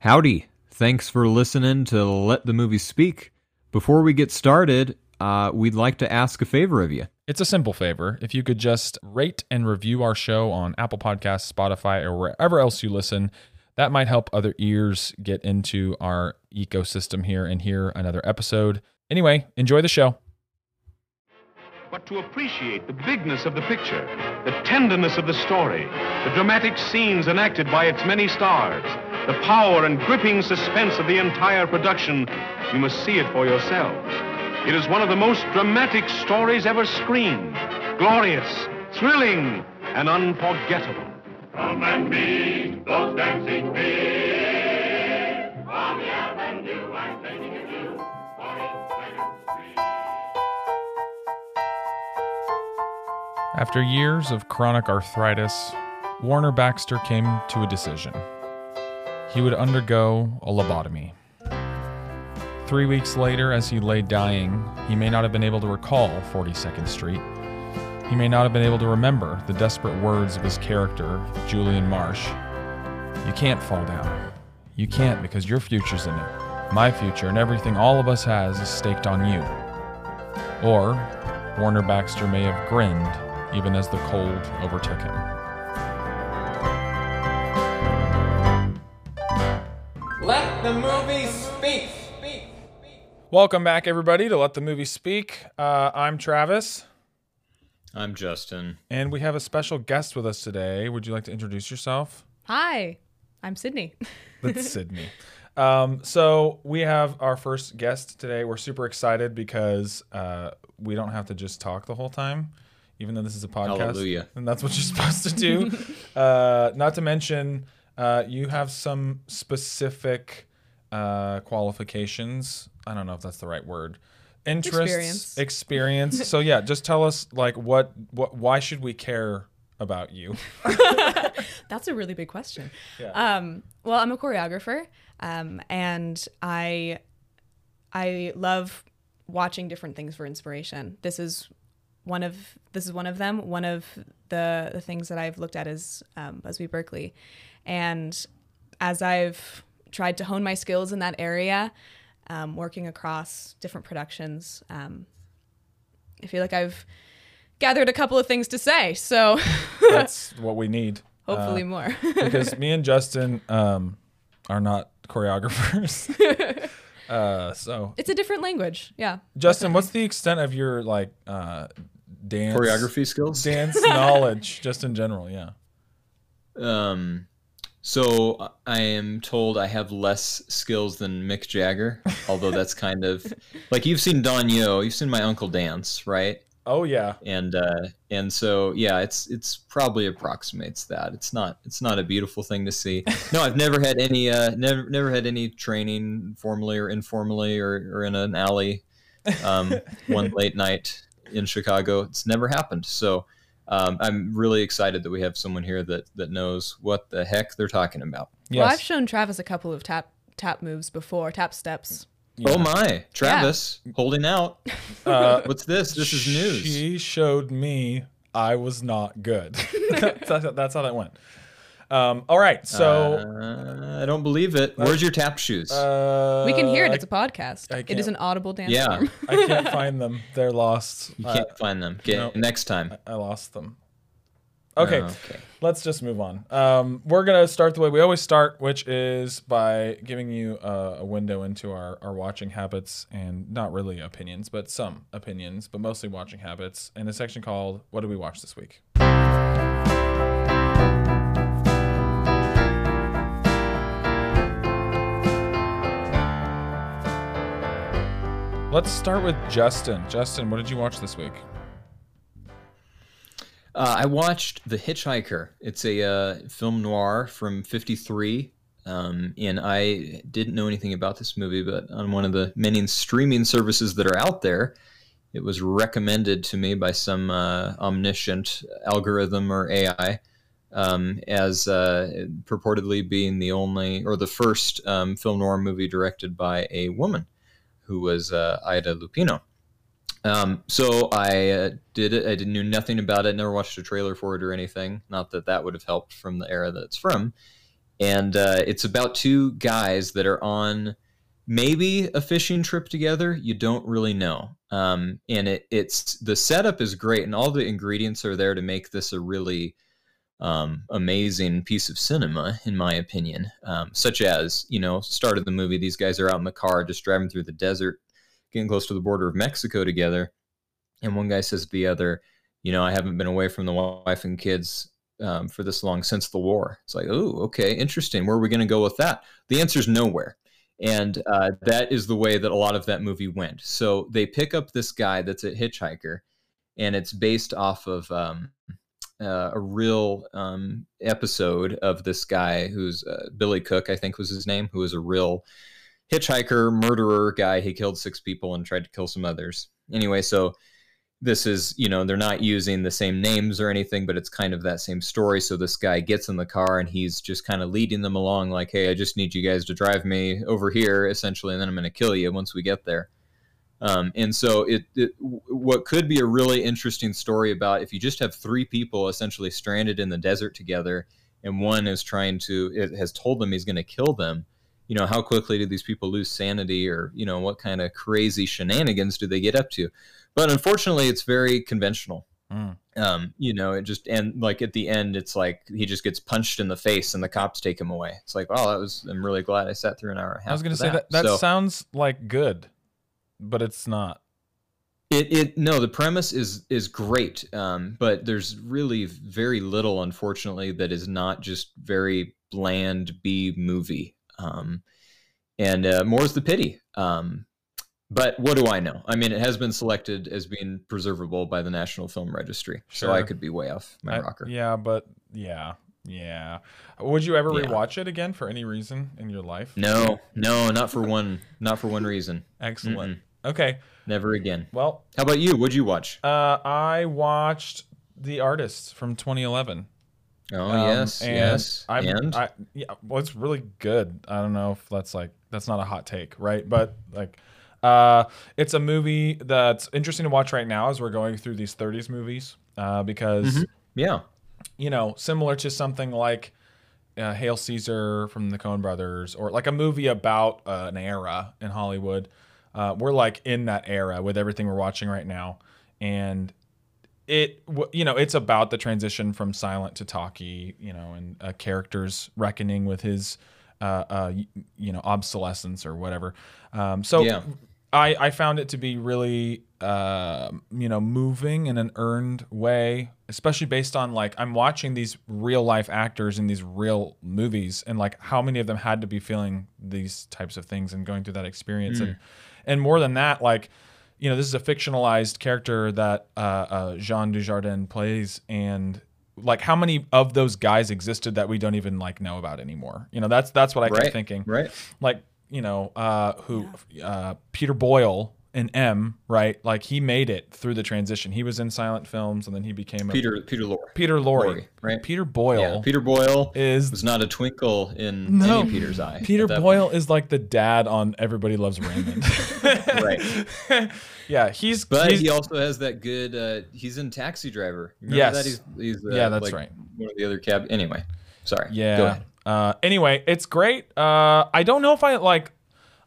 Howdy. Thanks for listening to Let the Movie Speak. Before we get started, uh, we'd like to ask a favor of you. It's a simple favor. If you could just rate and review our show on Apple Podcasts, Spotify, or wherever else you listen, that might help other ears get into our ecosystem here and hear another episode. Anyway, enjoy the show. But to appreciate the bigness of the picture, the tenderness of the story, the dramatic scenes enacted by its many stars, the power and gripping suspense of the entire production, you must see it for yourselves. It is one of the most dramatic stories ever screened. Glorious, thrilling, and unforgettable. Come and meet those dancing feet. After years of chronic arthritis, Warner Baxter came to a decision. He would undergo a lobotomy. Three weeks later, as he lay dying, he may not have been able to recall 42nd Street. He may not have been able to remember the desperate words of his character, Julian Marsh. You can't fall down. You can't because your future's in it. My future and everything all of us has is staked on you. Or, Warner Baxter may have grinned even as the cold overtook him. Let the movie speak. Welcome back, everybody, to Let the Movie Speak. Uh, I'm Travis, I'm Justin. and we have a special guest with us today. Would you like to introduce yourself? Hi, I'm Sydney. That's Sydney. Um, so we have our first guest today. We're super excited because uh, we don't have to just talk the whole time, even though this is a podcast. Hallelujah. And that's what you're supposed to do. uh, not to mention, uh, you have some specific uh, qualifications. I don't know if that's the right word. Interests, Experience. experience. so yeah, just tell us like what what why should we care about you? That's a really big question. Yeah. Um, well, I'm a choreographer, um, and I I love watching different things for inspiration. This is one of this is one of them. One of the the things that I've looked at is um, Busby Berkeley, and as I've tried to hone my skills in that area, um, working across different productions, um, I feel like I've gathered a couple of things to say. So That's what we need. hopefully Uh, more. because me and Justin um, are not choreographers. uh, so, it's a different language. Yeah. Justin, what's the extent of your like uh, dance Choreography skills. dance knowledge, just in general? Yeah. Um, so I am told I have less skills than Mick Jagger, although that's kind of like you've seen Don Yo, you've seen my uncle dance, right? Oh yeah. And uh, and so yeah, it's it's probably approximates that. It's not it's not a beautiful thing to see. No, I've never had any uh, never never had any training formally or informally or, or in an alley um, one late night in Chicago. It's never happened. So um, I'm really excited that we have someone here that that knows what the heck they're talking about. Yes. Well, I've shown Travis a couple of tap tap moves before, tap steps. Oh my, Travis holding out. Uh, What's this? This is news. She showed me I was not good. that's, that's how that went. Um, all right. So Uh, I don't believe it. Where's your tap shoes? uh, We can hear it. It's a podcast. I It is an audible dance yeah, form. I can't find them. They're lost. you can't find them. Okay, no. next time. I lost them. Okay, Oh, okay. let's just move on. Um, we're gonna start the way we always start, which is by giving you a, a window into our, our watching habits and not really opinions, but some opinions, but mostly watching habits in a section called "What did we watch this week?" Let's start with Justin. Justin, what did you watch this week? Uh, I watched The Hitchhiker. It's a uh, film noir from '53, um, and I didn't know anything about this movie, but on one of the many streaming services that are out there, it was recommended to me by some uh, omniscient algorithm or AI um, as uh, purportedly being the only or the first um, film noir movie directed by a woman, who was uh, Ida Lupino. Um, so I uh, did it. I did, knew nothing about it. Never watched a trailer for it or anything. Not that that would have helped from the era that it's from. and uh, it's about two guys that are on maybe a fishing trip together. You don't really know. Um, and it, it's the setup is great, and all the ingredients are there to make this a really um, amazing piece of cinema, in my opinion. Um, such as, you know, start of the movie, these guys are out in the car just driving through the desert, getting close to the border of Mexico together, and one guy says to the other, "You know, I haven't been away from the wife and kids." Um, for this long since the war. It's like, oh, okay, interesting. Where are we going to go with that? The answer is nowhere. And uh, that is the way that a lot of that movie went. So they pick up this guy that's a hitchhiker, and it's based off of um, uh, a real um, episode of this guy who's uh, Billy Cook, I think was his name, who was a real hitchhiker, murderer guy. He killed six people and tried to kill some others. Anyway, so this is, you know, they're not using the same names or anything, but it's kind of that same story. So this guy gets in the car and he's just kind of leading them along, like, hey, I just need you guys to drive me over here, essentially, and then I'm going to kill you once we get there. Um, and so it, it, what could be a really interesting story about if you just have three people essentially stranded in the desert together and one is trying to it has told them he's going to kill them you know how quickly do these people lose sanity or you know what kind of crazy shenanigans do they get up to? But unfortunately it's very conventional. Mm. um, you know it just and like at the end it's like he just gets punched in the face and the cops take him away. It's like oh that was i'm really glad i sat through an hour and a half I was going to say that that So- sounds like good, but it's not. It, it no the premise is is great um, but there's really very little unfortunately that is not just very bland b movie um, and uh, more's the pity um, but what do i know i mean it has been selected as being preservable by the national film registry so i could be way off my I- rocker yeah, but yeah, yeah. Would you ever Yeah. rewatch it again for any reason in your life? no no not for one not for one reason Excellent. Okay. never again Well, how about you what'd you watch uh, I watched The Artist from 2011. oh Um, yes yes I'm, and I, yeah, well, it's really good. I don't know if that's like that's not a hot take, right? But like, uh, it's a movie that's interesting to watch right now as we're going through these 30s movies, uh, because yeah you know, similar to something like uh, Hail Caesar from the Coen Brothers, or like a movie about uh, an era in Hollywood. Uh, we're like in that era with everything we're watching right now, and it, you know, it's about the transition from silent to talkie, you know, and a character's reckoning with his, uh, uh, you know, obsolescence or whatever. Um, so Yeah. I, I found it to be really, uh, you know, moving in an earned way, especially based on like I'm watching these real life actors in these real movies, and like how many of them had to be feeling these types of things and going through that experience, and and more than that, like, you know, this is a fictionalized character that uh, uh, Jean Dujardin plays, and like how many of those guys existed that we don't even like know about anymore? You know, that's that's what I kept right thinking. right. Like you know uh who uh peter boyle in m right like he made it through the transition he was in silent films and then he became a peter peter lorre peter Lorre, Lorre, right? peter boyle Yeah, Peter Boyle is was not a twinkle in No. any Peter's eye. peter boyle is like the dad on everybody loves raymond Right. yeah he's But he's, he also has that good. Uh, he's in Taxi Driver. Remember Yes. that he's, he's uh, Yeah, that's like right. One of the other cab. Anyway, sorry. Go Yeah. ahead. Uh, anyway, it's great. Uh, I don't know if I like.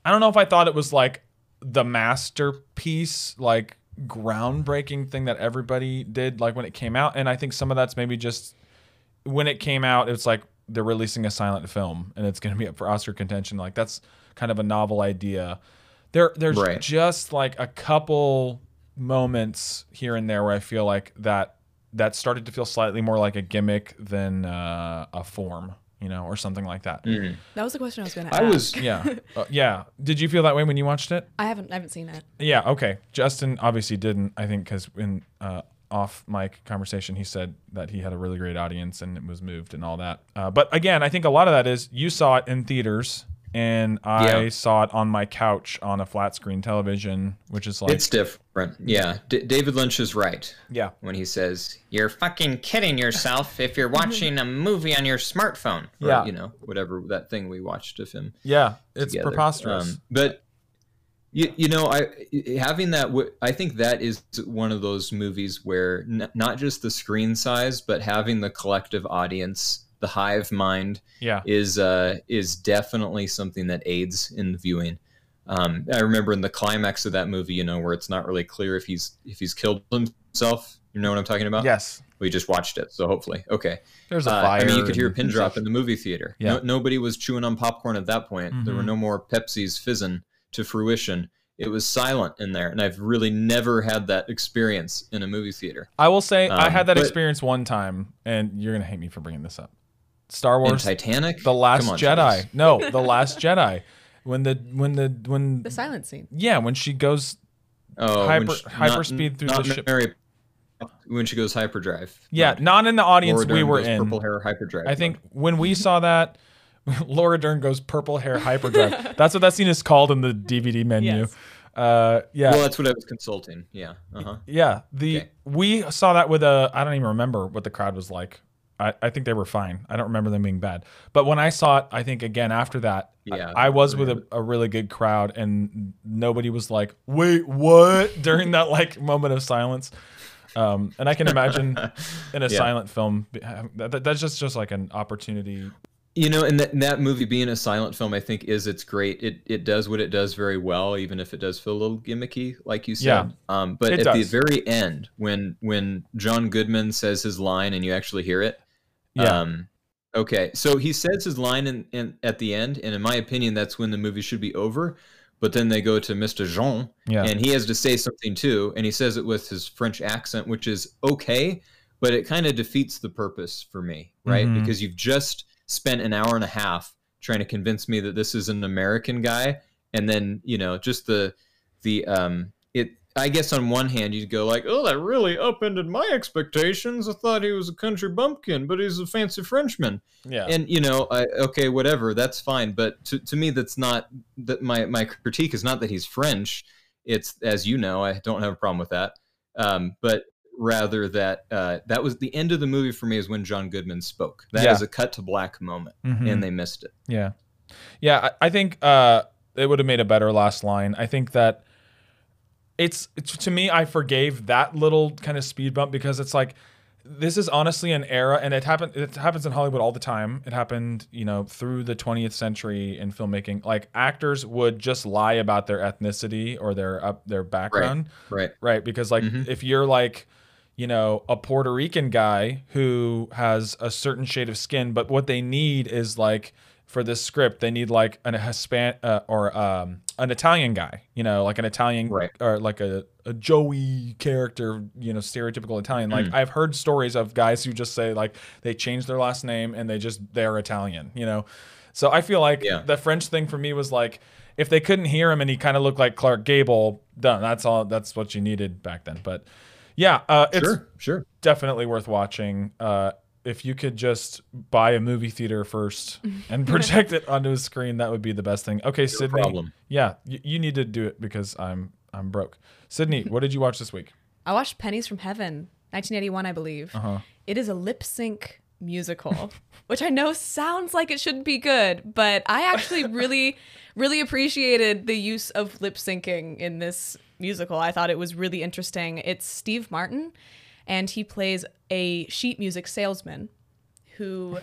I don't know if I thought it was like the masterpiece, like groundbreaking thing that everybody did, like when it came out. And I think some of that's maybe just when it came out, it's like they're releasing a silent film and it's going to be up for Oscar contention. Like that's kind of a novel idea. There, there's Right. just like a couple moments here and there where I feel like that that started to feel slightly more like a gimmick than uh, a form, you know, or something like that. That was the question I was going to ask. I was. Yeah, uh, yeah. Did you feel that way when you watched it? I haven't I haven't seen it. Yeah. Okay. Justin obviously didn't. I think because in uh, off mic conversation, he said that he had a really great audience and it was moved and all that. Uh, but again, I think a lot of that is you saw it in theaters and I Yeah. saw it on my couch on a flat screen television, which is like It's different. Yeah. D- David Lynch is right yeah, when he says you're fucking kidding yourself if you're watching a movie on your smartphone. Or, Yeah. You know, whatever that thing we watched of him. yeah. It's together. preposterous. Um, but you, you know, I having that. I think that is one of those movies where n- not just the screen size, but having the collective audience the hive mind Yeah. is uh, is definitely something that aids in viewing. Um, I remember in the climax of that movie, you know, where it's not really clear if he's if he's killed himself. You know what I'm talking about? Yes. We just watched it, so hopefully, okay. There's a Uh, fire. I mean, you could hear a pin drop in the movie theater. Yeah. No, nobody was chewing on popcorn at that point. There were Mhm. no more Pepsis fizzing to fruition. It was silent in there, and I've really never had that experience in a movie theater. I will say I Um, had that but- experience one time, and you're gonna hate me for bringing this up. Star In Wars, Titanic, The Last on, Jedi. Travis. No, The Last Jedi. When the when the when The silent scene. yeah when she goes Oh, hyper- when she- hyperspeed through not the ship. Mary, when she goes hyperdrive. yeah Not not in the audience Laura we Dern were goes in. Purple hair hyperdrive. I think mode. when we saw that, Laura Dern goes purple hair hyperdrive. That's what that scene is called in the DVD menu. Yes. Uh, yeah, Well, that's what I was consulting. Yeah. Uh huh. yeah. The Okay. we saw that with a. I don't even remember what the crowd was like. I, I think they were fine. I don't remember them being bad. But when I saw it, I think again after that, I- Yeah, I, was with a, a really good crowd, and nobody was like, "Wait, what?" during that like moment of silence. Um, and I can imagine in a Yeah. silent film, that, that- that's just just like an opportunity. You know, and that, that movie being a silent film, I think is it's great. It it does what it does very well, even if it does feel a little gimmicky, like you said. Yeah. Um, but at the very end, when when John Goodman says his line and you actually hear it, Yeah. Um, okay, so he says his line in, in at the end, and in my opinion, that's when the movie should be over. But then they go to Mr. Jean, Yeah. and he has to say something too, and he says it with his French accent, which is okay, but it kind of defeats the purpose for me, right? Mhm. Because you've just spent an hour and a half trying to convince me that this is an American guy, and then you know just the the um. I guess on one hand you'd go like, oh, that really upended my expectations. I thought he was a country bumpkin, but he's a fancy Frenchman yeah. and you know I, okay whatever that's fine but to, to me that's not that my my critique is not that he's french it's as you know i don't have a problem with that um, but rather that uh, that was the end of the movie for me is when john goodman spoke That is Yeah. a cut to black moment Mhm. and they missed it Yeah. Yeah, I, I think uh, it would have made a better last line. I think that it's, to me, I forgave that little kind of speed bump because it's like this is honestly an era, and it happened. It happens in Hollywood all the time. It happened, you know, through the 20th century in filmmaking. Like actors would just lie about their ethnicity or their up their background right right because like Mhm. if you're like you know a puerto rican guy who has a certain shade of skin but what they need is like for this script they need like an hispan uh, or um, an italian guy you know like an italian Right. or like a, a joey character you know stereotypical italian like Mm. i've heard stories of guys who just say like they change their last name and they just they're italian you know so i feel like Yeah. the french thing for me was like if they couldn't hear him and he kind of looked like Clark Gable, done. That's all. That's what you needed back then. But yeah, uh, it's sure sure definitely worth watching. Uh, if you could just buy a movie theater first and project it onto a screen, that would be the best thing. Okay, Sydney. problem. Yeah, you, you need to do it because I'm I'm broke. Sydney, what did you watch this week? I watched Pennies from Heaven, 1981, I believe. Uh-huh. It is a lip sync musical, which I know sounds like it shouldn't be good, but I actually really, really appreciated the use of lip syncing in this musical. I thought it was really interesting. It's Steve Martin, and he plays a sheet music salesman who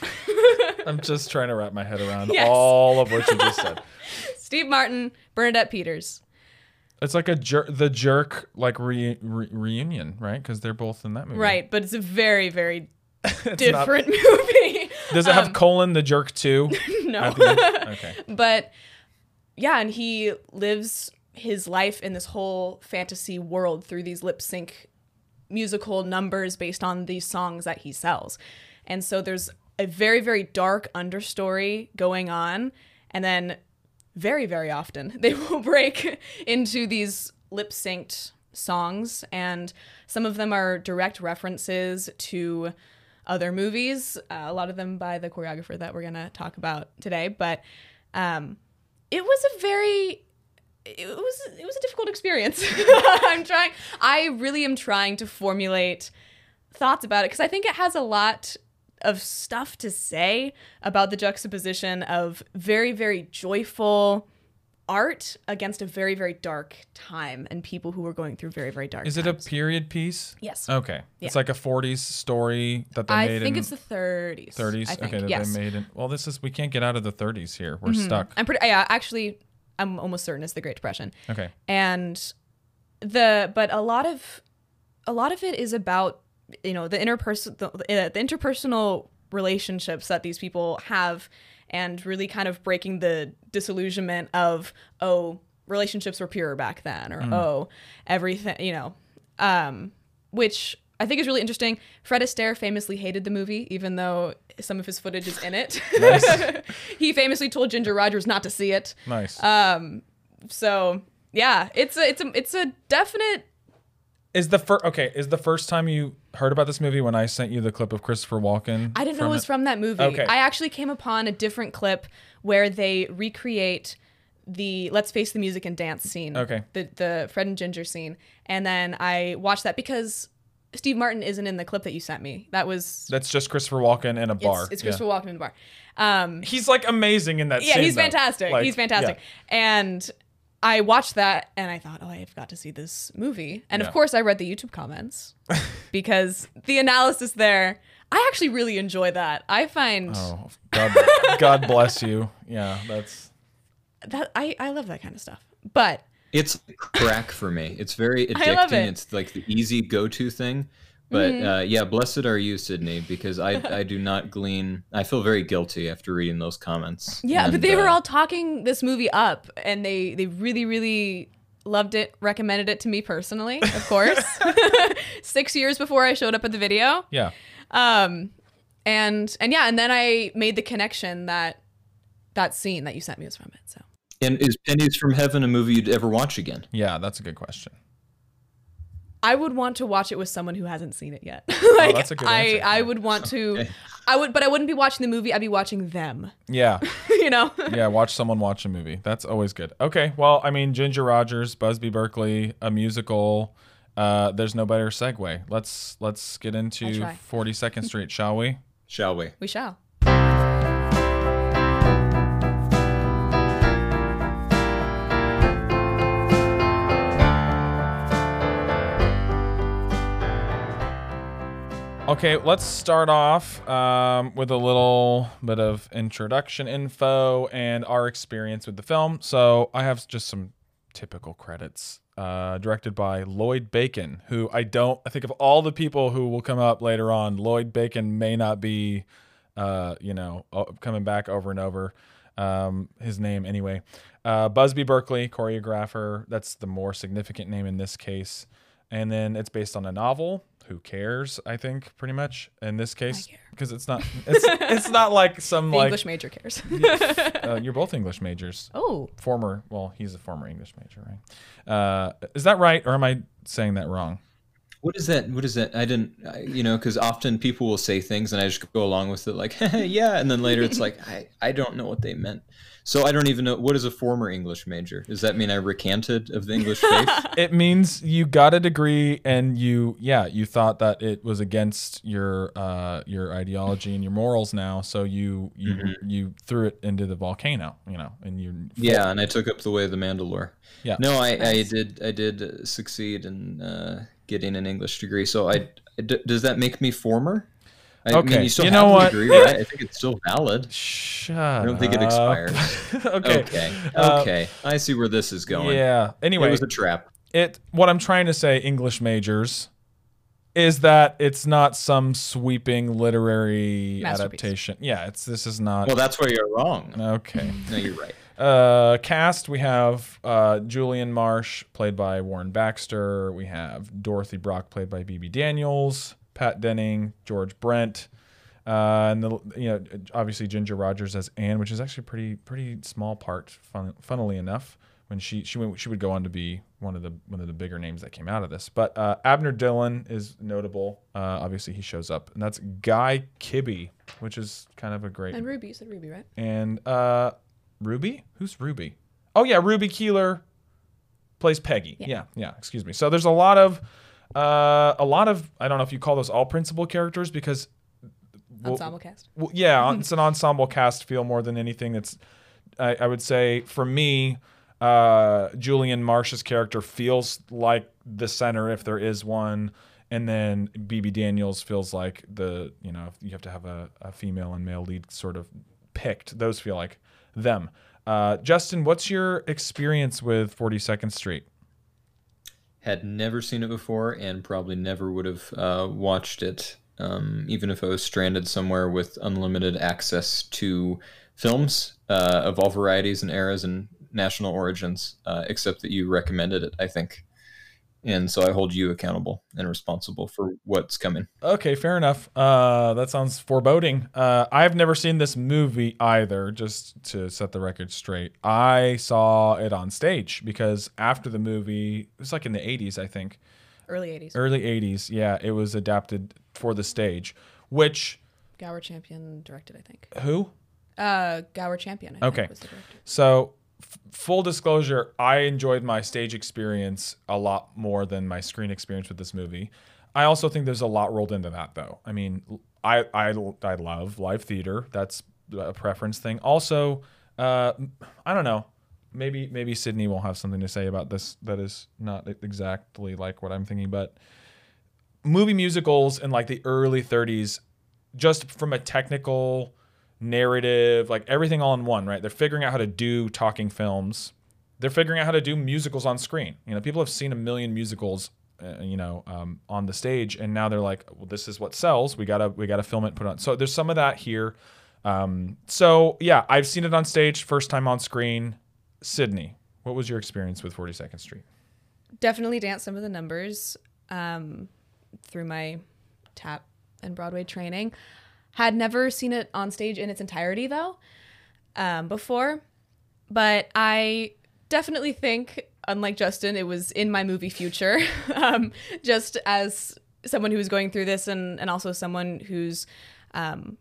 I'm just trying to wrap my head around Yes. all of what you just said. Steve Martin, Bernadette Peters. It's like a jerk, the jerk like re, re, reunion, right? Because they're both in that movie, Right, but it's a very, very It's not- different movie. does it have Um, colon the jerk too? no. at the end? Okay. but yeah, and he lives his life in this whole fantasy world through these lip sync musical numbers based on these songs that he sells. And so there's a very, very dark understory going on. And then very, very often they will break into these lip synced songs. And some of them are direct references to other movies, uh, a lot of them by the choreographer that we're going to talk about today. But um, it was a very it was it was a difficult experience. I'm trying I really am trying to formulate thoughts about it because I think it has a lot of stuff to say about the juxtaposition of very very joyful art against a very very dark time and people who were going through very very dark. Is it a period piece? Yes. Okay. It's like a 40s story that they I made think in it's the 30s. 30s. I think. okay, that yes. they made in. Well, this is we can't get out of the 30s here. We're Mm-hmm. stuck. I'm pretty. Yeah, actually, I'm almost certain it's the Great Depression. Okay. and the but a lot of a lot of it is about you know the interperson the, uh, the interpersonal relationships that these people have and really kind of breaking the disillusionment of oh relationships were pure back then or oh everything you know um which I think is really interesting. Fred Astaire famously hated the movie, even though some of his footage is in it. he famously told Ginger Rogers not to see it. Nice. Um, so yeah, it's a it's a it's a definite. is the first okay? Is the first time you heard about this movie when I sent you the clip of Christopher Walken? I didn't know it was from that movie. Okay. I actually came upon a different clip where they recreate the "Let's Face the Music and Dance" scene. Okay. The the Fred and Ginger scene, and then I watched that because Steve Martin isn't in the clip that you sent me. That was That's just Christopher Walken in a bar. it's Yeah. Christopher Walken in the bar. Um, He's like amazing in that yeah, scene. he's fantastic. Like, he's fantastic. And I watched that and I thought, oh, I've got to see this movie. And Yeah. of course, I read the YouTube comments because the analysis there, I actually really enjoy that. I find Oh, God, God bless you. Yeah, that's that I, I love that kind of stuff. But It's crack for me. It's very addicting. I love it. It's like the easy go-to thing. But Mm-hmm. uh, yeah, blessed are you, Sydney, because I I do not glean. I feel very guilty after reading those comments. yeah, but And, they were uh, all talking this movie up and they, they really, really loved it, recommended it to me personally, of course. Six years before I showed up at the video. yeah. Um, and and yeah, and then I made the connection that that scene that you sent me was from it. So And is Pennies from Heaven a movie you'd ever watch again? Yeah, that's a good question. I would want to watch it with someone who hasn't seen it yet. like that's a good I answer. I would want to, I would, but I wouldn't be watching the movie. I'd be watching them. Yeah. you know. yeah, watch someone watch a movie. That's always good. Okay, well, I mean, Ginger Rogers, Busby Berkeley, a musical. Uh, there's no better segue. Let's let's get into 42nd Street, shall we? Shall we? we shall. Okay, let's start off um, with a little bit of introduction info and our experience with the film. So I have just some typical credits. Uh, directed by Lloyd Bacon, who I don't. I think of all the people who will come up later on, Lloyd Bacon may not be, uh, you know, coming back over and over. Um, his name anyway. Uh, Busby Berkeley, choreographer. That's the more significant name in this case. And then it's based on a novel. Who cares? I think pretty much in this case because it's not. It's it's not like some The like English major cares. uh, you're both English majors. oh, Former. Well, he's a former English major, right? Uh, is that right, or am I saying that wrong? What is that? What is that? I didn't, I, you know, because often people will say things and I just go along with it, like, yeah, and then later it's like, I, I don't know what they meant. So I don't even know what is a former English major. Does that mean I recanted of the English faith? It means you got a degree and you, yeah, you thought that it was against your uh, your ideology and your morals now, so you you you threw it into the volcano, you know, and you yeah, and I took up the way of the Mandalore. Yeah. No, I, I did I did uh, succeed and uh, getting an English degree. So I, I d- does that make me former? I Okay, mean, you still you know the what? degree, right? I think it's still valid. Shut I don't think it up. expires. okay. Okay. Uh, Okay. I see where this is going. Yeah. Anyway, it was a trap. it what I'm trying to say, English majors, is that it's not some sweeping literary adaptation. Yeah, it's this is not Well, that's where you're wrong. okay. No, you're right. Uh, cast we have uh, Julian Marsh played by Warner Baxter. We have Dorothy Brock played by Bebe Daniels, Pat Denning, George Brent, uh, and the you know obviously Ginger Rogers as Anne, which is actually a pretty pretty small part. Fun, funnily enough, when she she went, she would go on to be one of the one of the bigger names that came out of this. But uh, Abner Dillon is notable. Uh, obviously he shows up, and that's Guy Kibbee, which is kind of a great and Ruby you said Ruby, right? and uh Ruby? Who's Ruby? Oh yeah, Ruby Keeler plays Peggy. Yeah. yeah, excuse me. So there's a lot of uh a lot of I don't know if you call those all principal characters because well, Ensemble cast. well, yeah, it's an ensemble cast feel more than anything. That's I, I would say for me, Uh, Julian Marsh's character feels like the center if there is one, and then Bebe Daniels feels like the you know you have to have a, a female and male lead sort of picked. Those feel like them. Uh, Justin, what's your experience with Forty Second Street? Had never seen it before, and probably never would have uh, watched it, um, even if I was stranded somewhere with unlimited access to films uh, of all varieties and eras and national origins. Uh, except that you recommended it, I think, and so I hold you accountable and responsible for what's coming. Okay, fair enough. Uh, that sounds foreboding. Uh, I've never seen this movie either, just to set the record straight. I saw it on stage because after the movie, it was like in the 80s, I think. Early 80s. Early 80s, yeah, it was adapted for the stage, which, Gower Champion directed, I think. who? Uh, Gower Champion, I Okay. think, was the director. So, f- full disclosure, I enjoyed my stage experience a lot more than my screen experience with this movie. I also think there's a lot rolled into that, though. I mean, I I, I love live theater. That's a preference thing. Also, uh, I don't know. Maybe maybe Sydney will have something to say about this that is not exactly like what I'm thinking, but movie musicals in like the early 30s just from a technical narrative like everything all in one right? They're figuring out how to do talking films. They're figuring out how to do musicals on screen. You know people have seen a million musicals uh, you know um, on the stage and now they're like well this is what sells. We gotta we gotta film it put it on. So there's some of that here. Um, so yeah i've seen it on stage first time on screen. Sydney what was your experience with 42nd street? Definitely danced some of the numbers um, through my tap and Broadway training. Had never seen it on stage in its entirety though um, before, but I definitely think, unlike Justin, it was in my movie future. um, just as someone who's going through this, and and also someone who's um,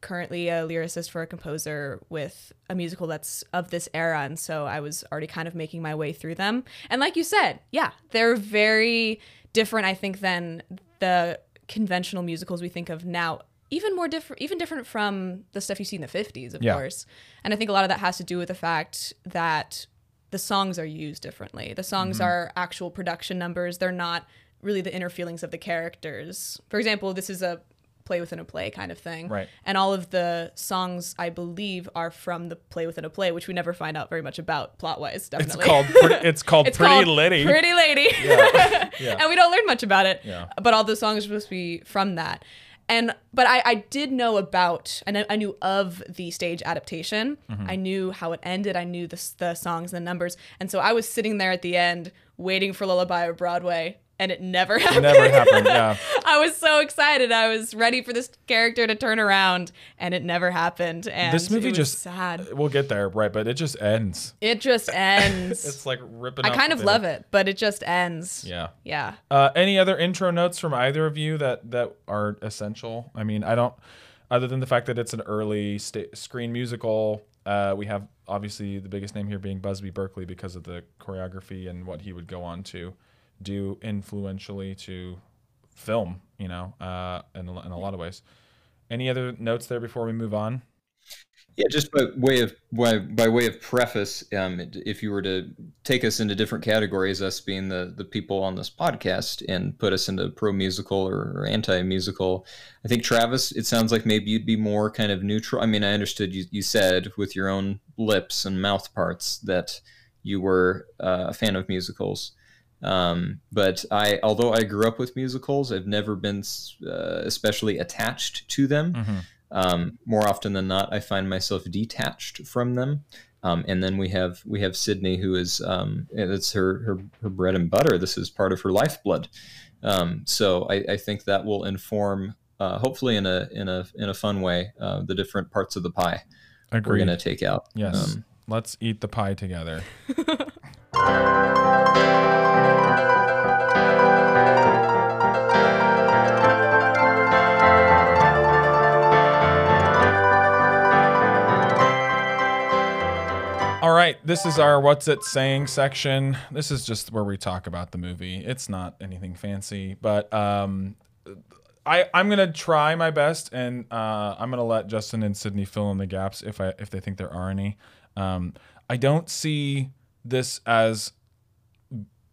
currently a lyricist for a composer with a musical that's of this era and so I was already kind of making my way through them. And like you said, yeah, they're very different I think than the conventional musicals we think of now. Even more different even different from the stuff you see in the 50s, of Yeah. course. And I think a lot of that has to do with the fact that the songs are used differently. The songs mm-hmm. are actual production numbers. They're not really the inner feelings of the characters. For example, this is a play within a play kind of thing. Right. And all of the songs, I believe, are from the play within a play, which we never find out very much about plot wise, it's called pretty, it's called It's pretty called Liddy Pretty Lady. Yeah. and we don't learn much about it. Yeah. But all the songs are supposed to be from that. And but I, I did know about and I, I knew of the stage adaptation. Mm-hmm. I knew how it ended. I knew the the songs and the numbers. And so I was sitting there at the end waiting for Lullaby of Broadway and it never happened. never happened yeah I was so excited. I was ready for this character to turn around, and it never happened. And this movie it was just sad. we'll get there right but it just ends It just ends. it's like ripping I kind of love it, but it just ends. yeah Yeah. Uh, any other intro notes from either of you that that are essential? I mean, I don't. Other than the fact that it's an early sta- screen musical, uh, we have obviously the biggest name here being Busby Berkeley because of the choreography and what he would go on to do influentially to film. You know, uh, in in a lot of ways. Any other notes there before we move on? Yeah, just by way of by, by way of preface, um, if you were to take us into different categories, us being the the people on this podcast, and put us into pro musical or, or anti musical, I think Travis, it sounds like maybe you'd be more kind of neutral. I mean, I understood you you said with your own lips and mouth parts that you were uh, a fan of musicals. Um, but I, although I grew up with musicals, I've never been uh, especially attached to them. Um, more often than not, I find myself detached from them. Um, and then we have we have Sydney, who is um, it's her, her her bread and butter. This is part of her lifeblood. Um, so I, I think that will inform, uh, hopefully in a in a in a fun way, uh, the different parts of the pie we're going to take out. Yes. Um, Let's eat the pie together. All right, this is our what's it saying section. This is just where we talk about the movie. It's not anything fancy, but um, I I'm gonna try my best, and uh, I'm gonna let Justin and Sydney fill in the gaps if I if they think there are any. Um, I don't see this as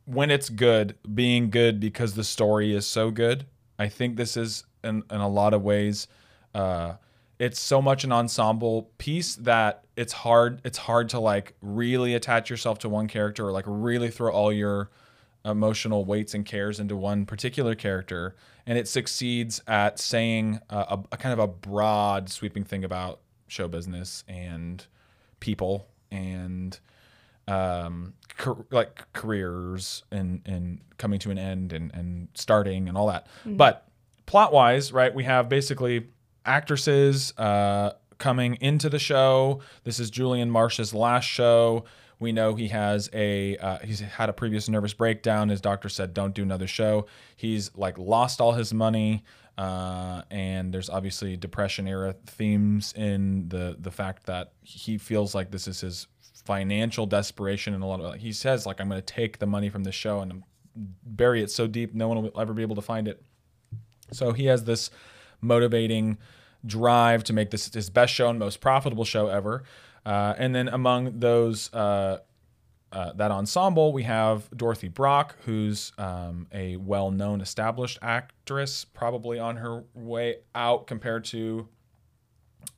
when it's good, being good because the story is so good. I think this is in, in a lot of ways uh it's so much an ensemble piece that it's hard it's hard to like really attach yourself to one character or like really throw all your emotional weights and cares into one particular character and it succeeds at saying a, a, a kind of a broad sweeping thing about show business and people and um car- like careers and and coming to an end and and starting and all that. But plot wise right we have basically actresses uh coming into the show. This is julian marsh's last show. We know he has a uh, he's had a previous nervous breakdown. His doctor said don't do another show. He's like lost all his money uh, and there's obviously depression era themes in the the fact that he feels like this is his financial desperation and a lot of he says like i'm going to take the money from the show and bury it so deep no one will ever be able to find it so he has this motivating drive to make this his best show and most profitable show ever. Uh, and then among those uh, uh, that ensemble, we have Dorothy Brock, who's um, a well-known, established actress, probably on her way out compared to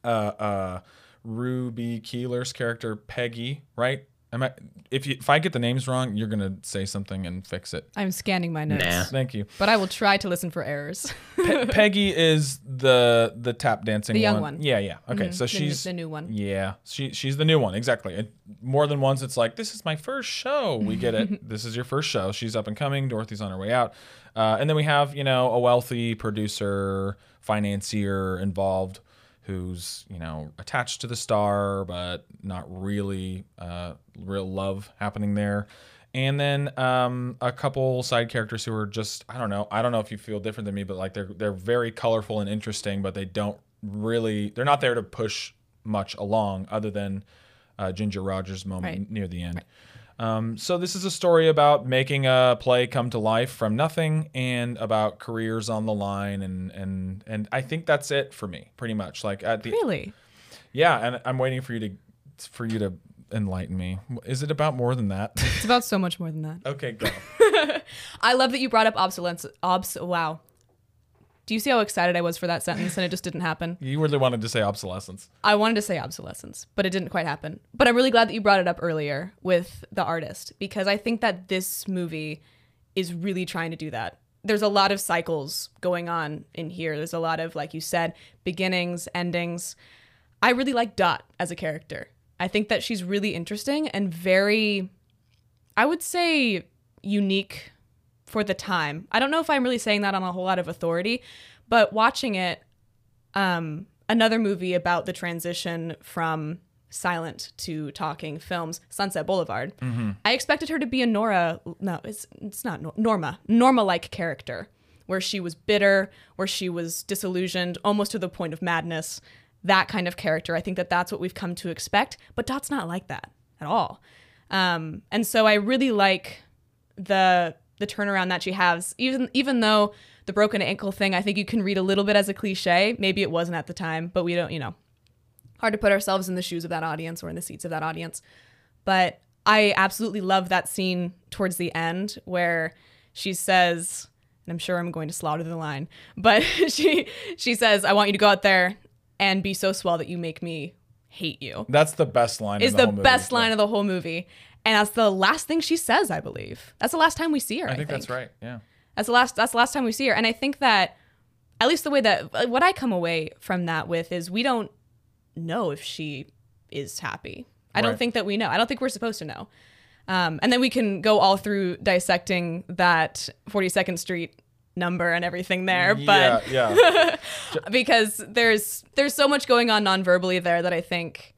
uh, uh, Ruby Keeler's character Peggy. Right? Am I? If you if I get the names wrong, you're gonna say something and fix it. I'm scanning my notes, Nah. Thank you. but I will try to listen for errors. Pe- Peggy is the the tap dancing The young one. one. Yeah, yeah. Okay, Mhm, so the new- she's the new one. Yeah, she she's the new one. Exactly. It, more than once, it's like this is my first show. We get it. this is your first show. She's up and coming. Dorothy's on her way out, uh, and then we have you know a wealthy producer, financier involved. Who's you know attached to the star, but not really uh, real love happening there and then um, a couple side characters who are just I don't know I don't know if you feel different than me, but like they're they're very colorful and interesting, but they don't really they're not there to push much along other than uh, Ginger Rogers' moment Right. near the end. Um, so this is a story about making a play come to life from nothing and about careers on the line and and and I think that's it for me pretty much like at the really? yeah and I'm waiting for you to for you to enlighten me is it about more than that It's about so much more than that. okay go I love that you brought up obsolescence. Obs. Wow. Do you see how excited I was for that sentence and it just didn't happen? You really wanted to say obsolescence. I wanted to say obsolescence, but it didn't quite happen. But I'm really glad that you brought it up earlier with the artist because I think that this movie is really trying to do that. There's a lot of cycles going on in here. There's a lot of, like you said, beginnings, endings. I really like Dot as a character. I think that she's really interesting and very, I would say, unique for the time. I don't know if I'm really saying that on a whole lot of authority, but watching it, um, another movie about the transition from silent to talking films, Sunset Boulevard. I expected her to be a Nora. No, it's it's not Norma. Norma like character, where she was bitter, where she was disillusioned, almost to the point of madness. That kind of character. I think that that's what we've come to expect. But Dot's not like that at all. Um, and so I really like the the turnaround that she has even even though the broken ankle thing i think you can read a little bit as a cliche maybe it wasn't at the time but we don't you know hard to put ourselves in the shoes of that audience or in the seats of that audience but i absolutely love that scene towards the end where she says and i'm sure i'm going to slaughter the line but she she says i want you to go out there and be so swell that you make me hate you That's the best line. is in the, the, whole movie. best line of the whole movie. And that's the last thing she says, I believe. That's the last time we see her. I, I think that's right. Yeah. That's the last that's the last time we see her. And I think that at least the way that what I come away from that with is we don't know if she is happy. I don't think that we know. I don't think we're supposed to know. Um, and then we can go all through dissecting that 42nd Street number and everything there. But yeah, yeah. because there's there's so much going on non-verbally there that I think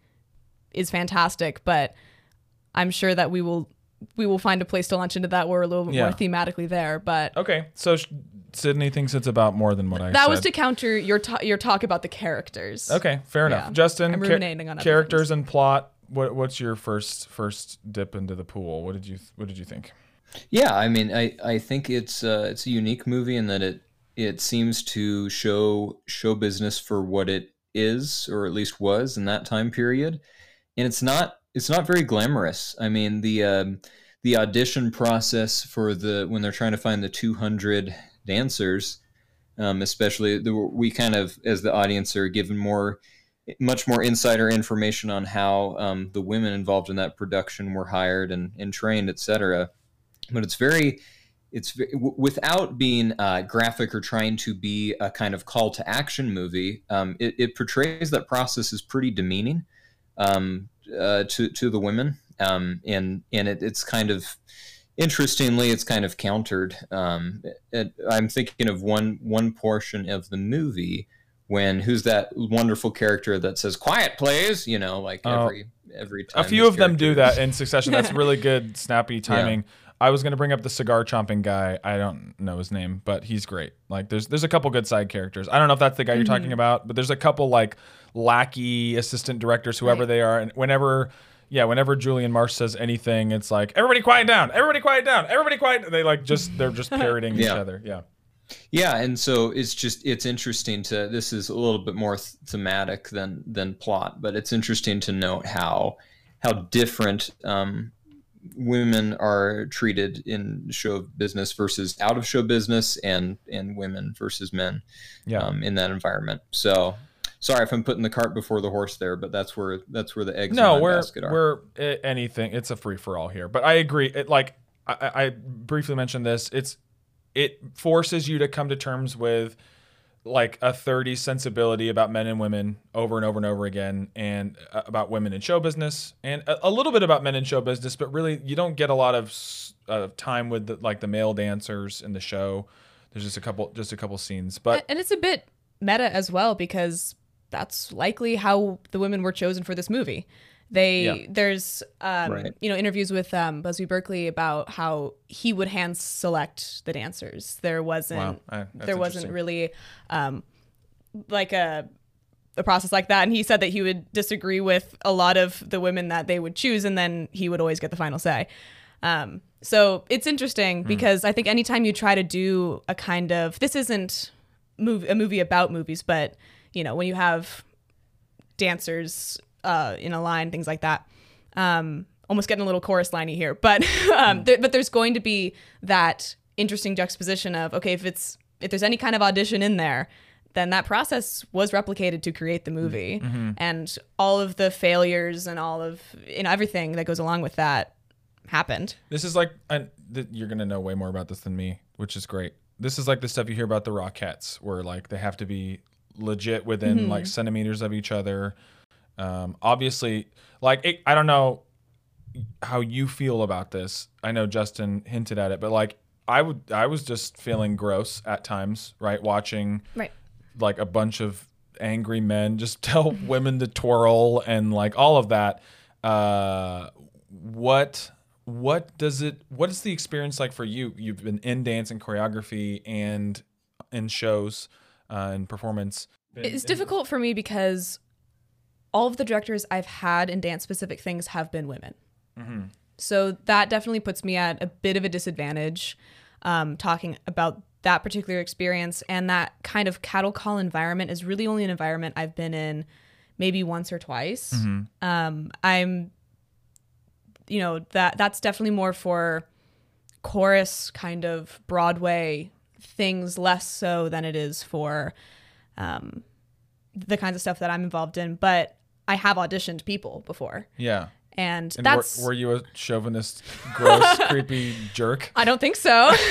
is fantastic, but I'm sure that we will we will find a place to launch into that where we're a little bit Yeah. more thematically there. But okay, so sh- Sydney thinks it's about more than what I that said. was to counter your ta- your talk about the characters. Okay, fair enough. Yeah. Justin, I'm cha- ruminating on other characters and plot. What what's your first first dip into the pool? What did you what did you think? Yeah, I mean, I, I think it's uh, it's a unique movie in that it it seems to show show business for what it is, or at least was in that time period, and it's not it's not very glamorous. I mean the um, the audition process for the when they're trying to find the 200 dancers, um, especially the, we kind of as the audience are given more much more insider information on how um, the women involved in that production were hired and, and trained, etc. But it's very, it's without being uh, graphic or trying to be a kind of call to action movie. Um, it, it portrays that process as pretty demeaning um, uh, to to the women, um, and and it, it's kind of interestingly, it's kind of countered. Um, it, I'm thinking of one one portion of the movie when who's that wonderful character that says "Quiet, please," you know, like Oh. every every time. A few of them do that in succession. That's really good, snappy timing. I was gonna bring up the cigar chomping guy. I don't know his name, but he's great. Like there's there's a couple good side characters. I don't know if that's the guy you're talking about, but there's a couple like lackey assistant directors, whoever Right. they are, and whenever. Yeah, whenever Julian Marsh says anything, it's like everybody quiet down, everybody quiet down, everybody quiet. They like just they're just parroting each other. Yeah, Yeah, and so it's just it's interesting to this is a little bit more thematic than than plot, but it's interesting to note how how different um, women are treated in show business versus out of show business, and and women versus men yeah. um, in that environment. So sorry if I'm putting the cart before the horse there, but that's where that's where the eggs no, we're basket are. we're eh, anything. It's a free for all here. But I agree. It like I I briefly mentioned this. It's it forces you to come to terms with like a 30 sensibility about men and women over and over and over again and uh, about women in show business and a, a little bit about men in show business but really you don't get a lot of uh, time with the, like the male dancers in the show there's just a couple just a couple scenes but and it's a bit meta as well because that's likely how the women were chosen for this movie. They Yeah. there's um, Right. you know interviews with um, Busby Berkeley about how he would hand select the dancers. There wasn't Wow. There wasn't really um, like a a process like that, and he said that he would disagree with a lot of the women that they would choose, and then he would always get the final say. Um, so it's interesting Hmm. because I think anytime you try to do a kind of this isn't move a movie about movies, but you know when you have dancers uh, in a line, things like that. Um, almost getting a little chorus liney here, but um, there, but there's going to be that interesting juxtaposition of okay, if it's if there's any kind of audition in there, then that process was replicated to create the movie, and all of the failures and all of you know everything that goes along with that happened. This is like I, th- you're gonna know way more about this than me, which is great. This is like the stuff you hear about the Rockettes, where like they have to be legit within like centimeters of each other. Um, obviously, like it, I don't know how you feel about this. I know Justin hinted at it, but like I would, I was just feeling gross at times, right? Watching Right. like a bunch of angry men just tell women to twirl and like all of that. Uh, what what does it? What is the experience like for you? You've been in dance and choreography and in shows uh, and performance. It's difficult for me because all of the directors I've had in dance specific things have been women. So that definitely puts me at a bit of a disadvantage um, talking about that particular experience. And that kind of cattle call environment is really only an environment I've been in maybe once or twice. Um, I'm, you know, that that's definitely more for chorus kind of Broadway things, less so than it is for um, the kinds of stuff that I'm involved in. But I have auditioned people before, Yeah. and, And that's were, were you a chauvinist, gross, creepy jerk? I don't think so.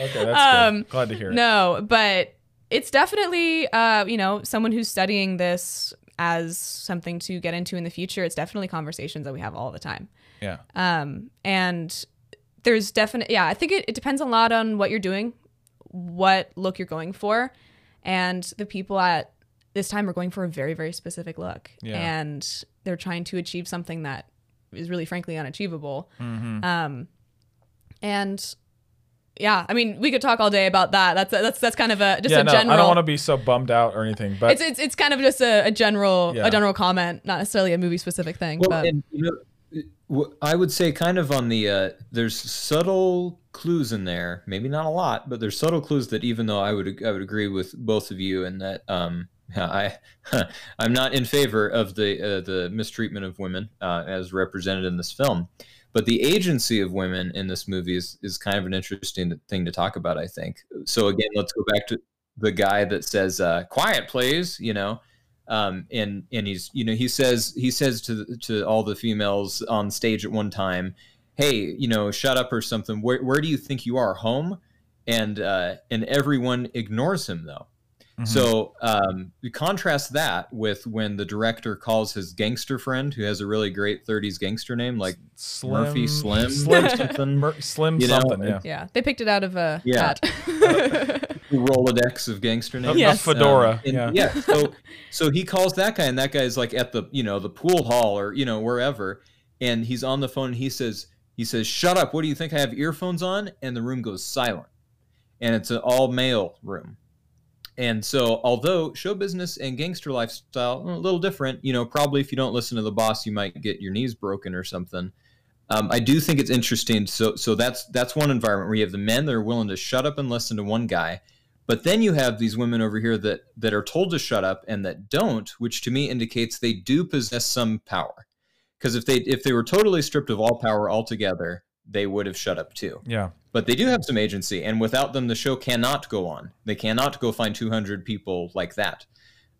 Okay, that's Um, good. Glad to hear it. no, but it's definitely uh, you know someone who's studying this as something to get into in the future. It's definitely conversations that we have all the time. Yeah. Um, and there's definitely yeah, I think it, it depends a lot on what you're doing, what look you're going for, and the people at this time we're going for a very very specific look, Yeah. and they're trying to achieve something that is really frankly unachievable. Mm-hmm. Um, and yeah, I mean, we could talk all day about that. That's that's that's kind of a just yeah, a no, general. I don't want to be so bummed out or anything, but it's, it's it's kind of just a, a general Yeah. a general comment, not necessarily a movie specific thing. Well, but and you know, w- I would say kind of on the uh, there's subtle clues in there. Maybe not a lot, but there's subtle clues that even though I would I would agree with both of you and that um, I I'm not in favor of the uh, the mistreatment of women uh, as represented in this film, but the agency of women in this movie is is kind of an interesting thing to talk about. I think. So again, let's go back to the guy that says uh, "quiet, please," you know, um, and and he's you know he says he says to to all the females on stage at one time, "Hey, you know, shut up or something. Where where do you think you are? Home?" And uh, and everyone ignores him though. So um, you contrast that with when the director calls his gangster friend, who has a really great '30s gangster name, like Slim, Murphy Slim, Slim, something. Mur- Slim You know, something. Yeah. Yeah, they picked it out of a Yeah. hat. Rolodex of gangster names. A fedora. Um, and yeah. So so he calls that guy, and that guy's like at the you know the pool hall or you know wherever, and he's on the phone. and He says he says, "Shut up! What do you think? I have earphones on?" And the room goes silent, and it's an all male room. And so, although show business and gangster lifestyle a little different, you know, probably if you don't listen to the boss, you might get your knees broken or something. Um, I do think it's interesting. So, so that's that's one environment where you have the men that are willing to shut up and listen to one guy, but then you have these women over here that that are told to shut up and that don't, which to me indicates they do possess some power. Because if they if they were totally stripped of all power altogether, they would have shut up too Yeah. But they do have some agency and without them the show cannot go on they cannot go find 200 people like that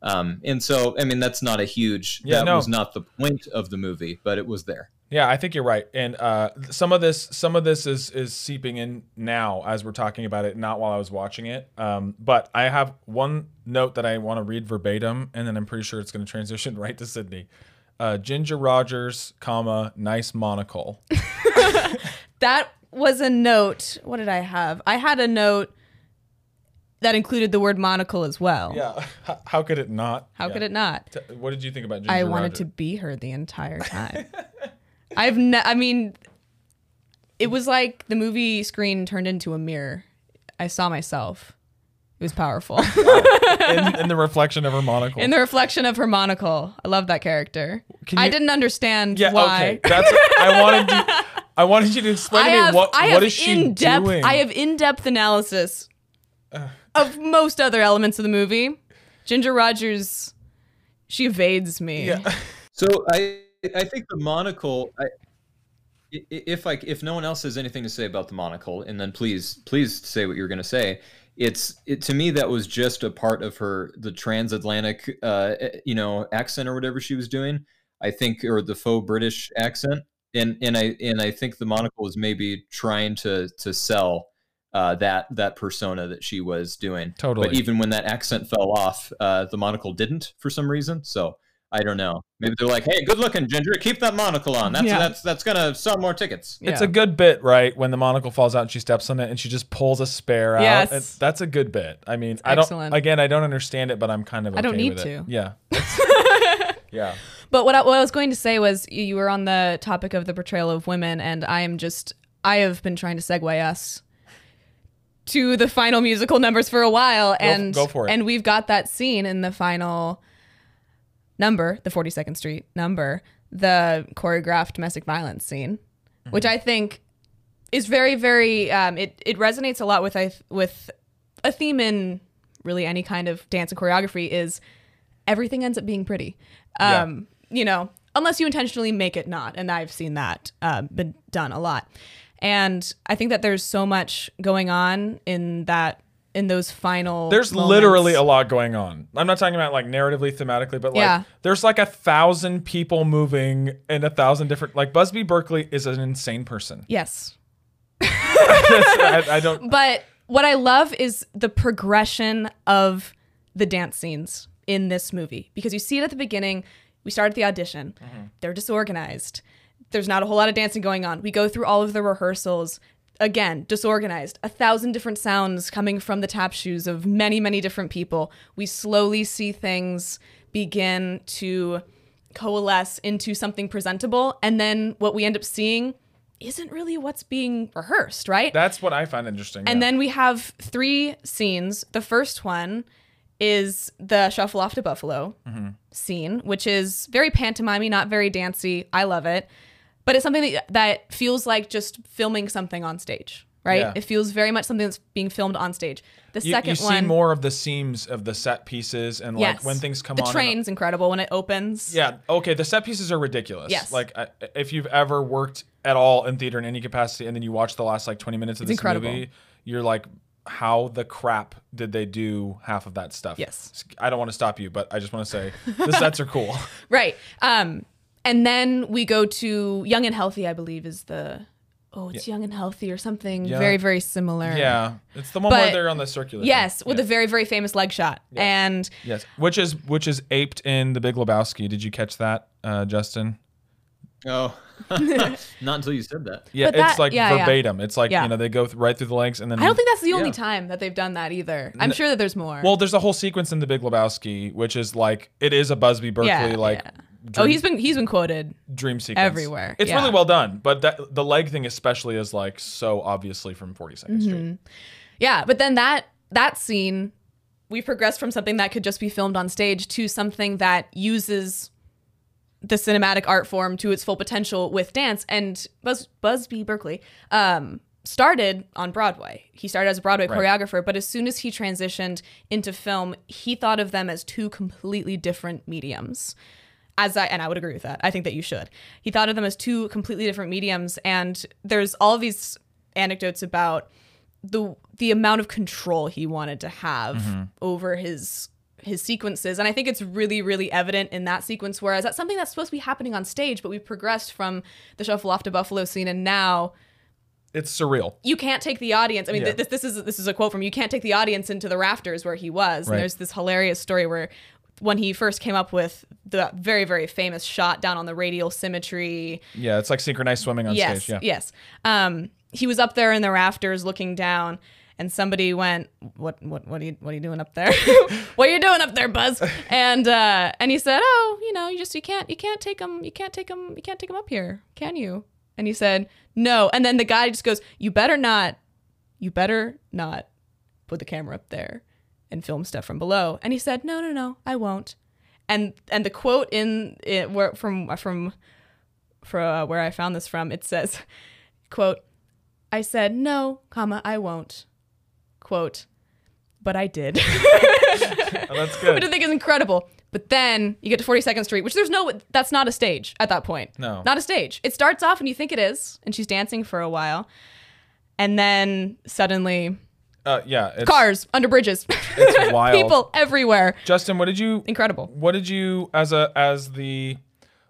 um, and so i mean that's not a huge Yeah, that no. was not the point of the movie but it was there Yeah, I think you're right. And uh, some of this, some of this is is seeping in now as we're talking about it, not while I was watching it. Um, but I have one note that I want to read verbatim, and then I'm pretty sure it's going to transition right to Sydney. Uh, Ginger Rogers, comma nice monocle. that was a note. What did I have? I had a note that included the word monocle as well. Yeah, how, how could it not? How Yeah. could it not? T- What did you think about Ginger I wanted Rogers? to be her the entire time. I've ne- I mean it was like the movie screen turned into a mirror. I saw myself. It was powerful. in, in the reflection of her monocle. In the reflection of her monocle. I love that character. Can I didn't understand yeah, why. okay. That's I wanted you. I wanted you to explain I to me have, what I what have is she in-depth, doing. I have in-depth analysis of most other elements of the movie. Ginger Rogers, she evades me. Yeah. so i i think the monocle I, i- if like if no one else has anything to say about the monocle and then please please say what you're going to say it's it to me that was just a part of her the transatlantic uh you know accent or whatever she was doing i think or the faux british accent and and i and i think the monocle was maybe trying to to sell uh that that persona that she was doing Totally. but even when that accent fell off uh the monocle didn't for some reason so I don't know. Maybe they're like, "Hey, good looking, Ginger. Keep that monocle on. That's Yeah. that's that's gonna sell more tickets." It's Yeah. a good bit, right? When the monocle falls out and she steps on it and she just pulls a spare out. Yes. It- that's a good bit. I mean, I don't excellent. again, I don't understand it, but I'm kind of I don't okay need with it. to. Yeah. yeah. But what I, what I was going to say was you were on the topic of the portrayal of women, and I am just I have been trying to segue us to the final musical numbers for a while, and go for it. and we've got that scene in the final number, the Forty Second Street number, the choreographed domestic violence scene, which I think is very very um, it it resonates a lot with I with a theme in really any kind of dance and choreography is everything ends up being pretty. Yeah. Um, You know, unless you intentionally make it not, and I've seen that uh, been done a lot. And I think that there's so much going on in that in those final. There's moments. literally a lot going on. I'm not talking about like narratively, thematically, but like Yeah. there's like a thousand people moving in a thousand different. Like Busby Berkeley is an insane person. yes. I, I don't. But what I love is the progression of the dance scenes in this movie because you see it at the beginning. We start at the audition. Mm-hmm. They're disorganized. There's not a whole lot of dancing going on. We go through all of the rehearsals. Again, disorganized. A thousand different sounds coming from the tap shoes of many, many different people. We slowly see things begin to coalesce into something presentable. And then what we end up seeing isn't really what's being rehearsed, right? That's what I find interesting. And yeah. then we have three scenes. The first one is the shuffle off to Buffalo mm-hmm. scene, which is very pantomimey, not very dancey. I love it, but it's something that that feels like just filming something on stage, right? Yeah. It feels very much something that's being filmed on stage. The You, second you one, see more of the seams of the set pieces and like yes. when things come the on. and- train's incredible when it opens. Yeah. Okay. The set pieces are ridiculous. Yes. Like I, if you've ever worked at all in theater in any capacity, and then you watch the last like twenty minutes of It's this incredible. movie, you're like, how the crap did they do half of that stuff? Yes. I don't want to stop you, but I just want to say the sets are cool. Right. Um, and then we go to Young and Healthy, I believe, is the oh, it's Young and Healthy or something Yeah. very, very similar. Yeah. It's the one where they're on the circular. Yes, thing. with a very, very famous leg shot. And Yes. Which is which is aped in the Big Lebowski. Did you catch that, uh, Justin? Oh, not until you said that. Yeah, But it's that- like yeah, yeah. verbatim. It's like Yeah. you know they go th- right through the legs and then I don't think that's the only Yeah. time that they've done that either. I'm sure that there's more. Well, there's a whole sequence in the Big Lebowski, which is like it is a Busby Berkeley yeah, like yeah. oh, he's been he's been quoted. dream sequence everywhere, It's yeah. really well done, but that the leg thing especially is like so obviously from 42nd Mm-hmm. Street. Yeah, but then that that scene, we progressed from something that could just be filmed on stage to something that uses the cinematic art form to its full potential with dance. And Buzz Busby Berkeley um, started on Broadway. He started as a Broadway choreographer, but as soon as he transitioned into film, he thought of them as two completely different mediums. As I and I would agree with that. I think that you should. He thought of them as two completely different mediums, and there's all these anecdotes about the the amount of control he wanted to have over his his sequences and i think it's really really evident in that sequence whereas that's something that's supposed to be happening on stage but we've progressed from the shuffle off to buffalo scene and now It's surreal. you can't take the audience i mean Yeah. th- this, this is this is a quote from you can't take the audience into the rafters where he was Right. and there's this hilarious story where when he first came up with the very very famous shot down on the radial symmetry Yeah, it's like synchronized swimming on yes, stage. Yeah. Yes. Um, he was up there in the rafters looking down, and somebody went, "What? What? What are you? What are you doing up there? what are you doing up there, Buzz?" And uh, and he said, "Oh, you know, you just you can't you can't take them you can't take him you can't take him up here, can you?" And he said, "No." And then the guy just goes, "You better not, you better not put the camera up there and film stuff from below." And he said, "No, no, no, I won't." And and the quote in it where from from for uh, where I found this from, it says, quote, I said, no, comma, I won't. Quote, but I did. Oh, that's Which good. I think is incredible. But then you get to 42nd Street, which there's no, that's not a stage at that point. No. Not a stage. It starts off and you think it is, and she's dancing for a while. And then suddenly, Uh, yeah, it's, cars under bridges, It's wild. people everywhere. Justin, what did you Incredible. What did you as a as the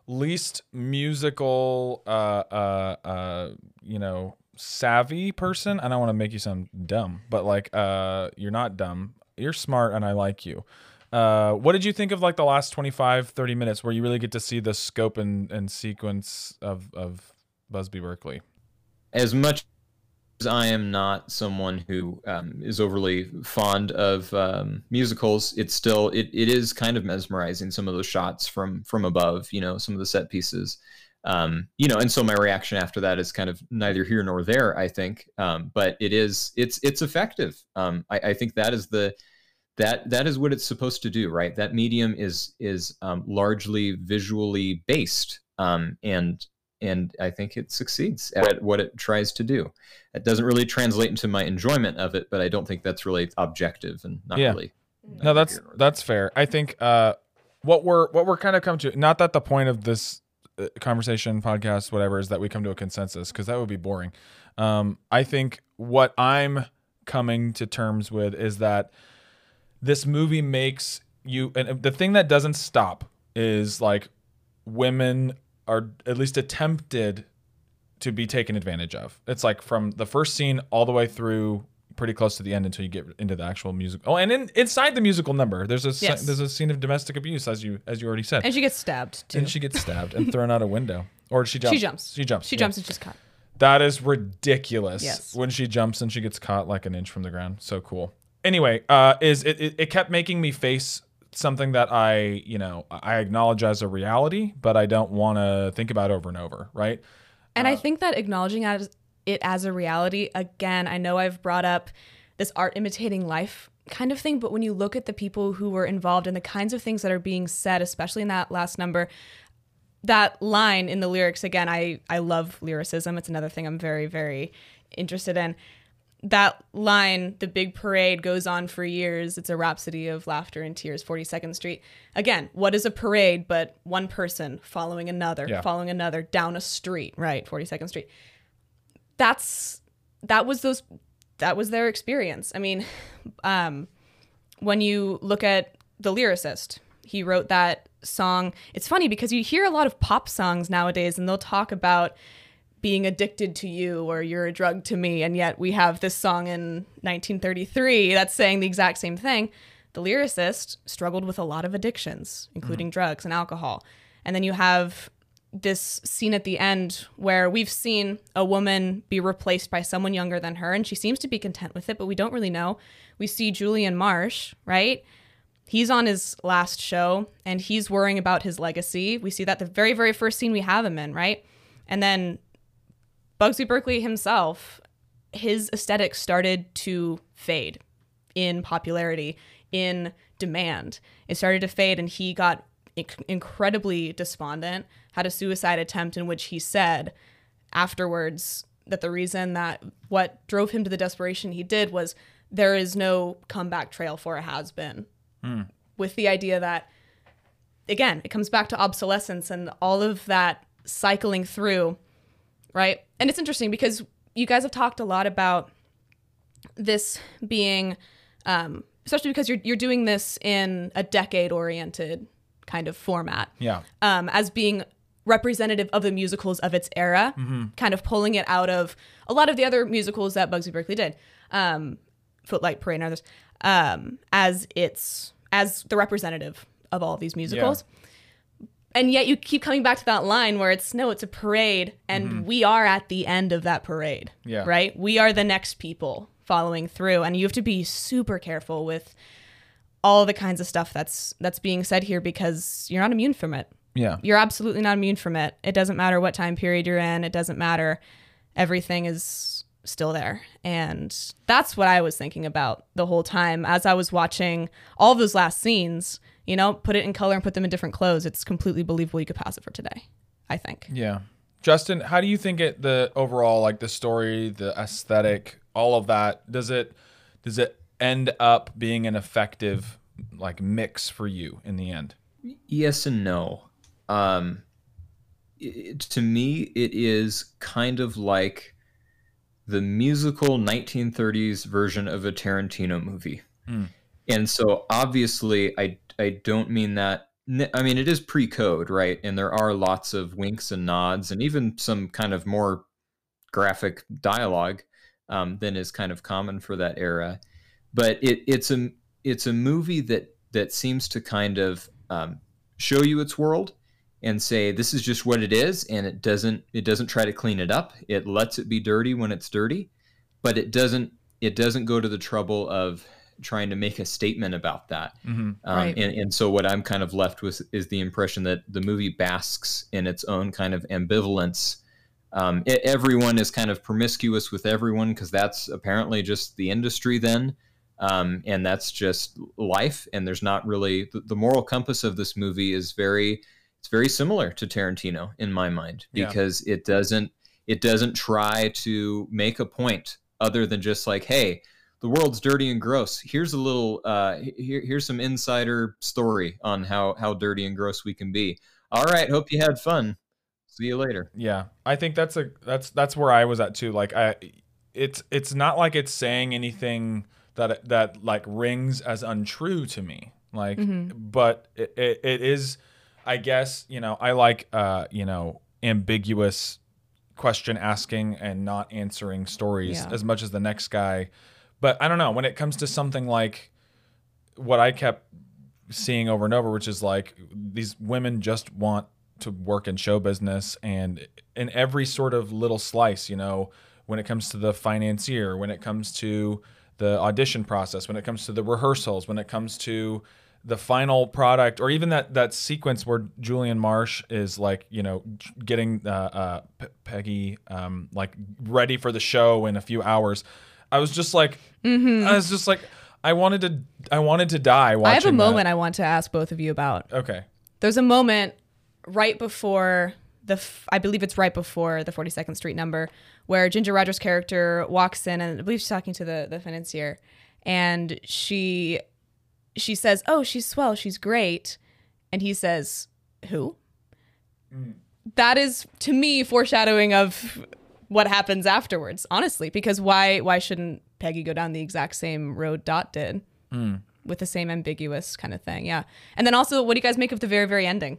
least musical uh uh uh you know savvy person? And I don't want to make you sound dumb, but like uh you're not dumb. You're smart and I like you. Uh what did you think of like the last 25 30 minutes where you really get to see the scope and and sequence of of Busby Berkeley? as much as I am not someone who um, is overly fond of um, musicals, it's still it, it is kind of mesmerizing some of those shots from from above, you know, some of the set pieces. Um, you know, and so my reaction after that is kind of neither here nor there, I think. Um, but it is it's it's effective. Um, I, I think that is the that that is what it's supposed to do, right? That medium is is um, largely visually based, um, and and I think it succeeds at what it tries to do. It doesn't really translate into my enjoyment of it, but I don't think that's really objective and not Yeah. really. No, that's that's fair. I think uh, what we're what we're kind of come to. Not that the point of this conversation, podcast, whatever, is that we come to a consensus because that would be boring. Um, I think what I'm coming to terms with is that this movie makes you, and the thing that doesn't stop is like women are at least attempted to be taken advantage of. It's like from the first scene all the way through pretty close to the end until you get into the actual music. Oh, and in, inside the musical number, there's a Yes. there's a scene of domestic abuse as you as you already said. And she gets stabbed too. And she gets stabbed and thrown out a window, or she jumps. She jumps. She jumps. She yeah. jumps and she's caught. That is ridiculous. Yes. When she jumps and she gets caught like an inch from the ground. So cool. Anyway, uh, is it, it, it kept making me face something that I, you know, I acknowledge as a reality, but I don't want to think about over and over, right? And Uh, I think that acknowledging as, it as a reality, again, I know I've brought up this art imitating life kind of thing, but when you look at the people who were involved and the kinds of things that are being said, especially in that last number, that line in the lyrics, again, I, I love lyricism. It's another thing I'm very, very interested in. that line, the big parade goes on for years. It's a rhapsody of laughter and tears, 42nd Street. Again, what is a parade but one person following another, Yeah. following another down a street, right? 42nd Street. That's that was those that was their experience. I mean, um when you look at the lyricist, he wrote that song. It's funny because you hear a lot of pop songs nowadays and they'll talk about being addicted to you or you're a drug to me and yet we have this song in 1933 that's saying the exact same thing the lyricist struggled with a lot of addictions including drugs and alcohol and then you have this scene at the end where we've seen a woman be replaced by someone younger than her and she seems to be content with it but we don't really know. We see julian marsh right? He's on his last show and he's worrying about his legacy. We see that the very very first scene we have him in right? And then Busby Berkeley himself, his aesthetic started to fade in popularity, in demand. It started to fade, and he got incredibly despondent, had a suicide attempt in which he said afterwards that the reason that what drove him to the desperation he did was there is no comeback trail for a has been. With the idea that, again, it comes back to obsolescence and all of that cycling through right? And it's interesting because you guys have talked a lot about this being, um, especially because you're you're doing this in a decade oriented kind of format, Yeah. um, as being representative of the musicals of its era, kind of pulling it out of a lot of the other musicals that Busby Berkeley did, um, Footlight Parade and others, um, as its as the representative of all of these musicals. And yet you keep coming back to that line where it's no it's a parade and we are at the end of that parade Yeah. right? We are the next people following through. And you have to be super careful with all the kinds of stuff that's that's being said here because you're not immune from it. Yeah. you're absolutely not immune from it. It doesn't matter what time period you're in. It doesn't matter. Everything is still there. And that's what i was thinking about the whole time as i was watching all those last scenes you know put it in color and put them in different clothes. It's completely believable you could pass it for today i think. Yeah. Justin, how do you think it the overall like the story, the aesthetic, all of that, does it does it end up being an effective like mix for you in the end? Yes and no. Um, it, to me, it is kind of like the musical 1930s version of a Tarantino movie. And so obviously, I, I don't mean that. I mean, it is pre code, right? And there are lots of winks and nods and even some kind of more graphic dialogue um, than is kind of common for that era. But it, it's a it's a movie that that seems to kind of um, show you its world and say this is just what it is, and it doesn't it doesn't try to clean it up. It lets it be dirty when it's dirty, but it doesn't it doesn't go to the trouble of trying to make a statement about that. Um, Right. and, and so what I'm kind of left with is the impression that the movie basks in its own kind of ambivalence. Um, e- everyone is kind of promiscuous with everyone because that's apparently just the industry then. Um, and that's just life. And there's not really the, the moral compass of this movie is very it's very similar to Tarantino in my mind Yeah. because it doesn't it doesn't try to make a point other than just like hey the world's dirty and gross. Here's a little uh, here, here's some insider story on how how dirty and gross we can be. All right, hope you had fun. See you later. Yeah, I think that's a that's that's where I was at too. Like I, it's it's not like it's saying anything that that like rings as untrue to me. Like, but it, it, it is, I guess you know I like uh you know ambiguous question asking and not answering stories Yeah. as much as the next guy. But I don't know when it comes to something like what I kept seeing over and over, which is like these women just want to work in show business and in every sort of little slice, you know, when it comes to the financier, when it comes to the audition process, when it comes to the rehearsals, when it comes to the final product, or even that that sequence where Julian Marsh is like, you know, getting uh, uh, P- Peggy um, like ready for the show in a few hours. I was just like, I was just like, I wanted to, I wanted to die. Watching i have a that. moment i want to ask both of you about Okay. there's a moment right before the f- I believe it's right before the 42nd Street number where Ginger Rogers' character walks in and I believe she's talking to the the financier and she she says, "Oh, she's swell, she's great," and he says, "Who?" Hmm. That is to me foreshadowing of what happens afterwards. Honestly, because why why shouldn't Peggy go down the exact same road Dot did hmm. with the same ambiguous kind of thing? Yeah, and then also, what do you guys make of the very very ending?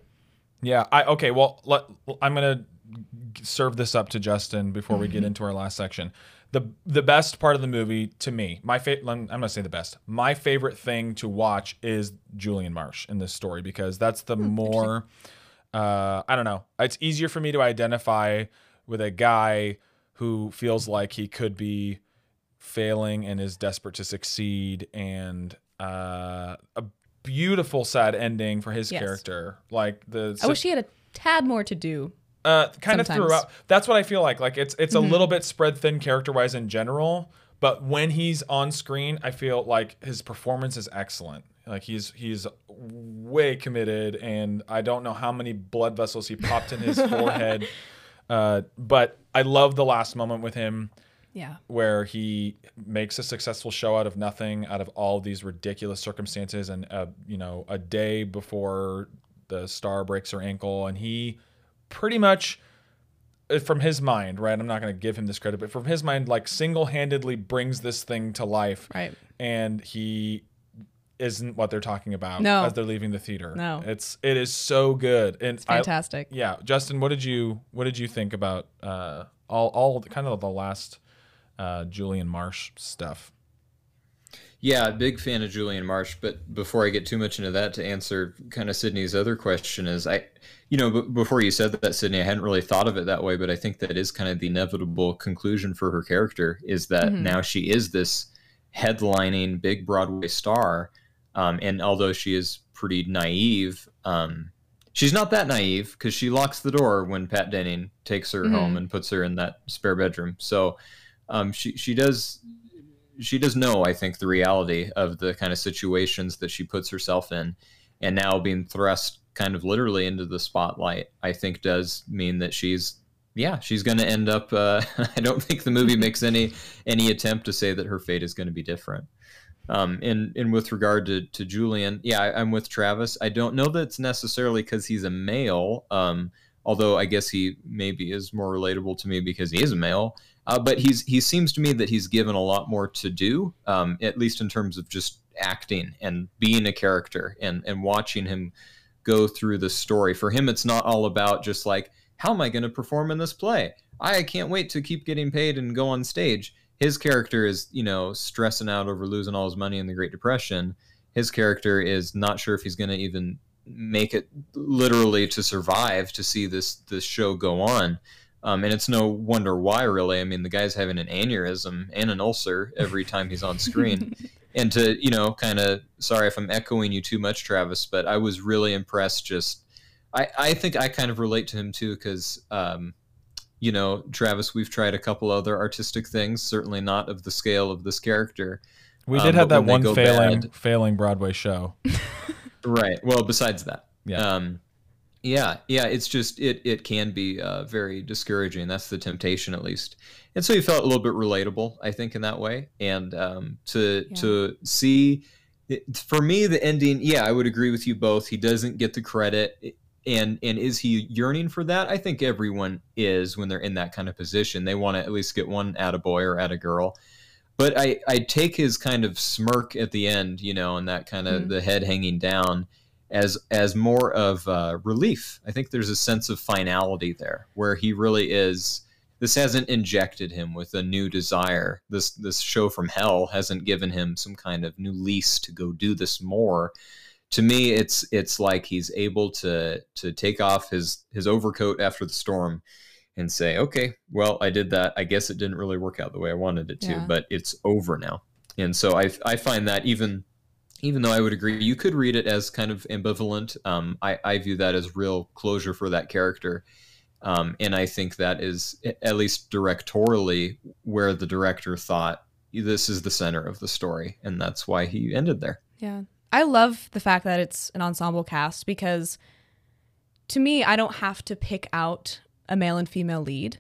Yeah. I okay. Well, let, I'm gonna serve this up to Justin before we get into our last section. the The best part of the movie to me, my favorite. I'm gonna say the best. My favorite thing to watch is Julian Marsh in this story because that's the more. Uh, I don't know. It's easier for me to identify with a guy who feels like he could be failing and is desperate to succeed and uh, a beautiful sad ending for his Yes. character like the I wish he had a tad more to do. uh, kind of sometimes. throughout. That's what I feel like. Like it's it's a little bit spread thin character wise in general, but when he's on screen, I feel like his performance is excellent. Like he's he's way committed, and I don't know how many blood vessels he popped in his forehead. Uh, but I love the last moment with him Yeah. where he makes a successful show out of nothing, out of all these ridiculous circumstances, and uh, you know, a day before the star breaks her ankle, and he pretty much, uh, from his mind, right? I'm not going to give him this credit, but from his mind, like single-handedly brings this thing to life, Right. And he isn't what they're talking about No. as they're leaving the theater. No. it's it is so good, and I- Fantastic. yeah, Justin, what did you what did you think about uh, all all kind of the last uh, Julian Marsh stuff? Yeah, big fan of Julian Marsh. But before I get too much into that, to answer kind of Sydney's other question, is I, you know, b- before you said that, Sydney, I hadn't really thought of it that way, but I think that is kind of the inevitable conclusion for her character is that now she is this headlining big Broadway star, um, and although she is pretty naive, um, she's not that naive because she locks the door when Pat Denning takes her home and puts her in that spare bedroom. So um, she she does she does know, I think, the reality of the kind of situations that she puts herself in, and now being thrust kind of literally into the spotlight, I think does mean that she's, yeah, she's going to end up. Uh, I don't think the movie makes any any attempt to say that her fate is going to be different. Um, and and with regard to to Julian, yeah, I, I'm with Travis. I don't know that it's necessarily because he's a male. Um, although I guess he maybe is more relatable to me because he is a male. Uh, but he's he seems to me that he's given a lot more to do, um, at least in terms of just acting and being a character and and watching him go through the story. For him, it's not all about just like how am I going to perform in this play? I can't wait to keep getting paid and go on stage. His character is you know stressing out over losing all his money in the Great Depression. His character is not sure if he's going to even make it literally to survive to see this this show go on. Um, and it's no wonder why, really. I mean, the guy's having an aneurysm and an ulcer every time he's on screen. and to, you know, kind of, sorry if I'm echoing you too much, Travis, but I was really impressed. Just, I, I think I kind of relate to him too, because, um, you know, Travis, we've tried a couple other artistic things, certainly not of the scale of this character. We Um, did have that one failing bad- failing Broadway show. Right. Well, besides that, Yeah. um, yeah, yeah. It's just it it can be uh, very discouraging. That's the temptation, at least. And so you felt a little bit relatable, I think, in that way. And um, to Yeah. to see, it, for me, the ending. Yeah, I would agree with you both. He doesn't get the credit. And and is he yearning for that? I think everyone is when they're in that kind of position. They want to at least get one at a boy or at a girl. but I, I take his kind of smirk at the end, you know, and that kind of Mhm. the head hanging down as as more of uh, relief. I think there's a sense of finality there where he really is. This hasn't injected him with a new desire. This this show from hell hasn't given him some kind of new lease to go do this more. To me, it's it's like he's able to to take off his his overcoat after the storm and say, okay, well, I did that. I guess it didn't really work out the way I wanted it to, Yeah. but it's over now. And so I, I find that even, even though I would agree, you could read it as kind of ambivalent. Um, I, I view that as real closure for that character. Um, and I think that is at least directorially where the director thought this is the center of the story. And that's why he ended there. Yeah. I love the fact that it's an ensemble cast because to me, I don't have to pick out a male and female lead.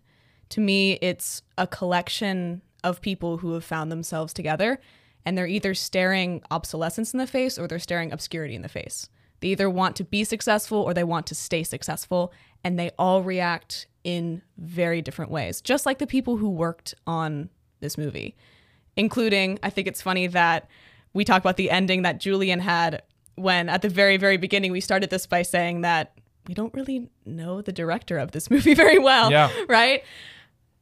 To me, it's a collection of people who have found themselves together and they're either staring obsolescence in the face or they're staring obscurity in the face. They either want to be successful or they want to stay successful, and they all react in very different ways, just like the people who worked on this movie, including, I think it's funny that we talk about the ending that Julian had when at the very, very beginning, we started this by saying that we don't really know the director of this movie very well, Yeah. right?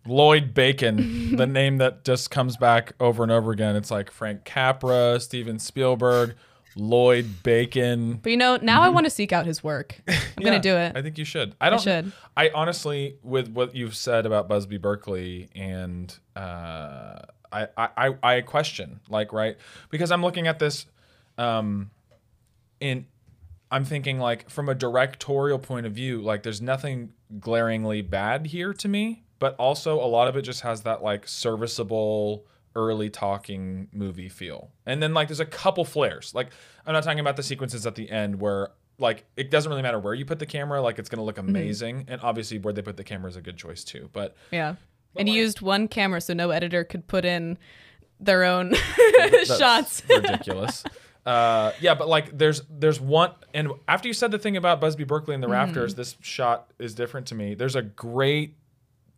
Lloyd Bacon, the name that just comes back over and over again. It's like Frank Capra, Steven Spielberg, Lloyd Bacon. But you know, now I want to seek out his work. I'm Yeah, gonna do it. I think you should. I don't. should. I honestly, with what you've said about Busby Berkeley, and uh, I, I, I, I question, like, right, because I'm looking at this, um, in, I'm thinking like from a directorial point of view, like, there's nothing glaringly bad here to me, but also a lot of it just has that like serviceable early talking movie feel. And then like there's a couple flares. Like I'm not talking about the sequences at the end where like it doesn't really matter where you put the camera, like it's gonna look amazing. And obviously where they put the camera is a good choice too. But Yeah. And he used one camera so no editor could put in their own shots. ridiculous. Uh, yeah, but like there's there's one and after you said the thing about Busby Berkeley and the rafters, this shot is different to me. There's a great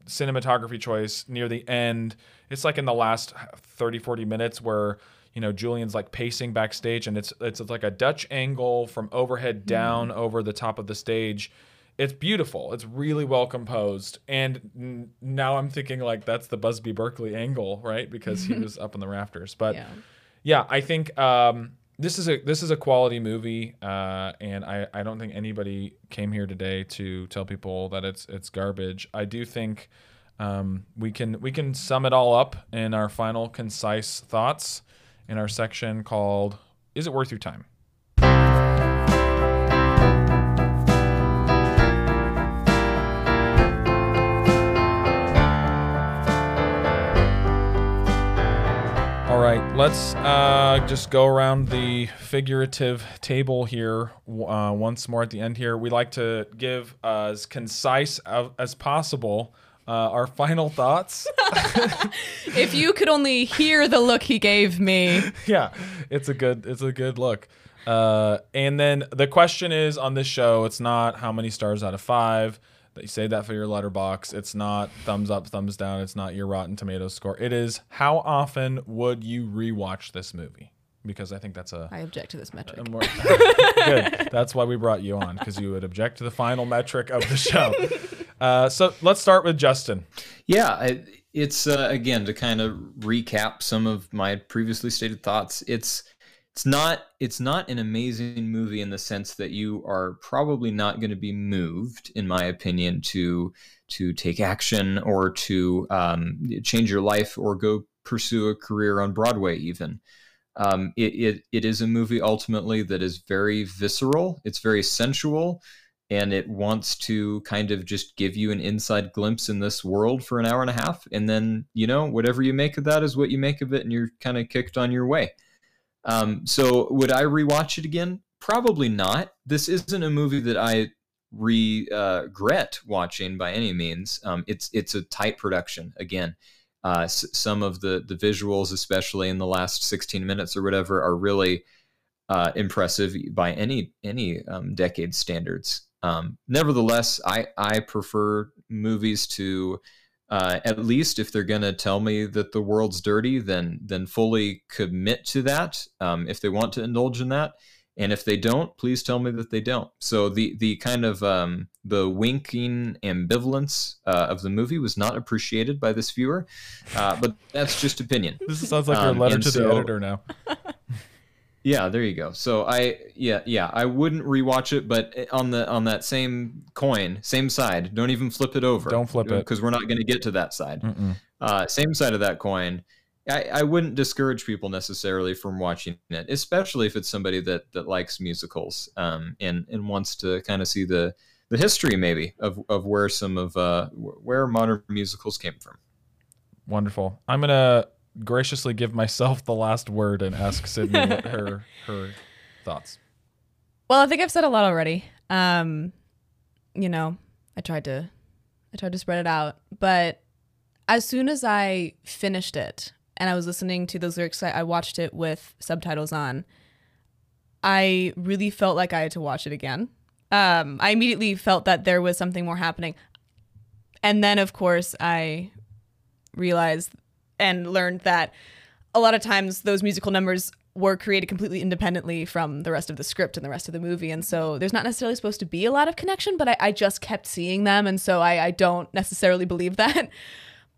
cinematography choice near the end. It's like in the last 30 40 minutes where you know Julian's like pacing backstage and it's it's like a Dutch angle from overhead down over the top of the stage. It's beautiful. It's really well composed. And n- now I'm thinking like that's the Busby Berkeley angle, right? Because he was up in the rafters. But Yeah. yeah, I think um, this is a this is a quality movie, uh, and I, I don't think anybody came here today to tell people that it's it's garbage. I do think um, we can we can sum it all up in our final concise thoughts in our section called "Is it worth your time?" Right, let's uh, just go around the figurative table here uh, once more at the end here. We like to give as concise of, as possible uh, our final thoughts. if you could only hear the look he gave me. yeah, it's a good it's a good look. Uh, and then the question is on this show, it's not how many stars out of five. That you say that for your Letterboxd. It's not thumbs up, thumbs down. It's not your Rotten Tomatoes score. It is how often would you rewatch this movie? Because I think that's a I object to this metric. a more good. That's why we brought you on because you would object to the final metric of the show. Uh, so let's start with Justin. Yeah, I, it's uh, again to kind of recap some of my previously stated thoughts. It's it's not it's not an amazing movie in the sense that you are probably not going to be moved, in my opinion, to to take action or to um, change your life or go pursue a career on Broadway. Even um, it, it it is a movie ultimately that is very visceral. It's very sensual and it wants to kind of just give you an inside glimpse in this world for an hour and a half and then you know whatever you make of that is what you make of it and you're kind of kicked on your way um, so would i rewatch it again? Probably not. This isn't a movie that i regret watching by any means. Um, it's it's a tight production again. Uh, s- some of the the visuals especially in the last 16 minutes or whatever are really uh, impressive by any any um, decade standards. Um, nevertheless, I I prefer movies to uh, at least if they're gonna tell me that the world's dirty, then then fully commit to that. Um, if they want to indulge in that, and if they don't, please tell me that they don't. So the the kind of um, the winking ambivalence uh, of the movie was not appreciated by this viewer, uh, but that's just opinion. This sounds like your Um, letter and to the editor now. Yeah, there you go. So I yeah, yeah, I wouldn't rewatch it, but on the on that same coin, same side, don't even flip it over. Don't flip it. because we're not going to get to that side. Uh, same side of that coin. I, I wouldn't discourage people necessarily from watching it, especially if it's somebody that that likes musicals um, and and wants to kind of see the the history maybe of, of where some of uh, where modern musicals came from. Wonderful. I'm gonna graciously give myself the last word and ask Sydney her her thoughts. Well, I think I've said a lot already. Um, you know, I tried to I tried to spread it out, but as soon as I finished it and I was listening to those lyrics, I, I watched it with subtitles on. I really felt like I had to watch it again. Um, I immediately felt that there was something more happening, and then of course I realized and learned that a lot of times those musical numbers were created completely independently from the rest of the script and the rest of the movie. And so there's not necessarily supposed to be a lot of connection, but I, I just kept seeing them. And so I, I don't necessarily believe that.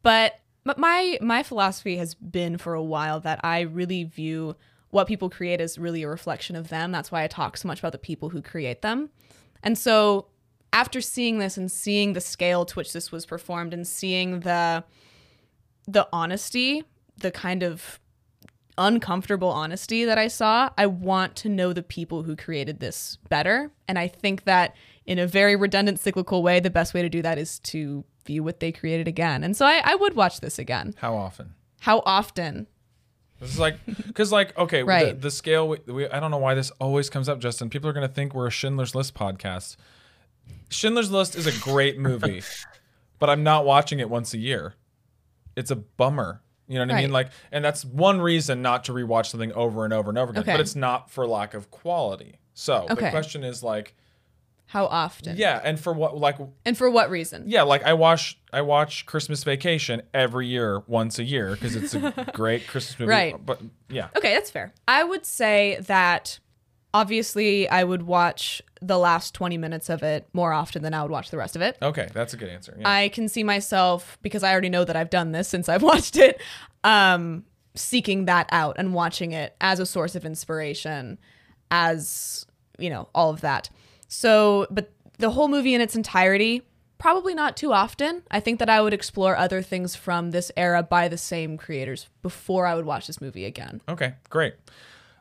But but my my philosophy has been for a while that I really view what people create as really a reflection of them. That's why I talk so much about the people who create them. And so after seeing this and seeing the scale to which this was performed and seeing the the honesty, the kind of uncomfortable honesty that I saw, I want to know the people who created this better. And I think that in a very redundant cyclical way, the best way to do that is to view what they created again. And so I, I would watch this again. How often? How often? This is like, because like, okay, the, Right. the scale. We, we, I don't know why this always comes up, Justin. People are gonna think we're a Schindler's List podcast. Schindler's List is a great movie, but I'm not watching it once a year. It's a bummer. You know what I mean? Like, and that's one reason not to rewatch something over and over and over again. Okay. But it's not for lack of quality. So the question is like, How often? yeah, and for what? Like, And for what reason? yeah, like I watch I watch Christmas Vacation every year, once a year, because it's a great Christmas movie. Right. But yeah. Okay, that's fair. I would say that obviously I would watch the last 20 minutes of it more often than I would watch the rest of it. Okay, that's a good answer. Yeah. I can see myself because I already know that I've done this since I've watched it, um, seeking that out and watching it as a source of inspiration, as you know, all of that. So, but the whole movie in its entirety, probably not too often. I think that I would explore other things from this era by the same creators before I would watch this movie again. Okay, great.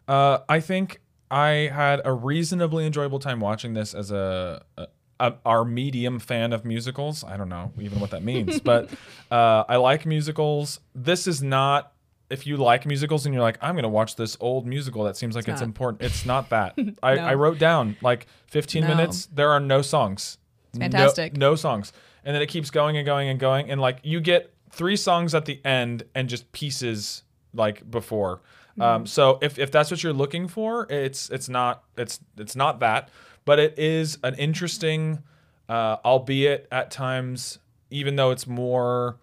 Uh, I think I had a reasonably enjoyable time watching this as a, a, a our medium fan of musicals. I don't know even what that means, but uh, I like musicals. This is not. If you like musicals and you're like, I'm gonna watch this old musical that seems like it's, not. important. It's not that. I, No. I wrote down like 15 No. minutes. There are no songs. No- fantastic. No, songs. And then it keeps going and going and going. And like you get three songs at the end and just pieces like before. Mm-hmm. Um, so if, if that's what you're looking for, it's it's not it's it's not that, but it is an interesting, uh, albeit at times, even though it's more,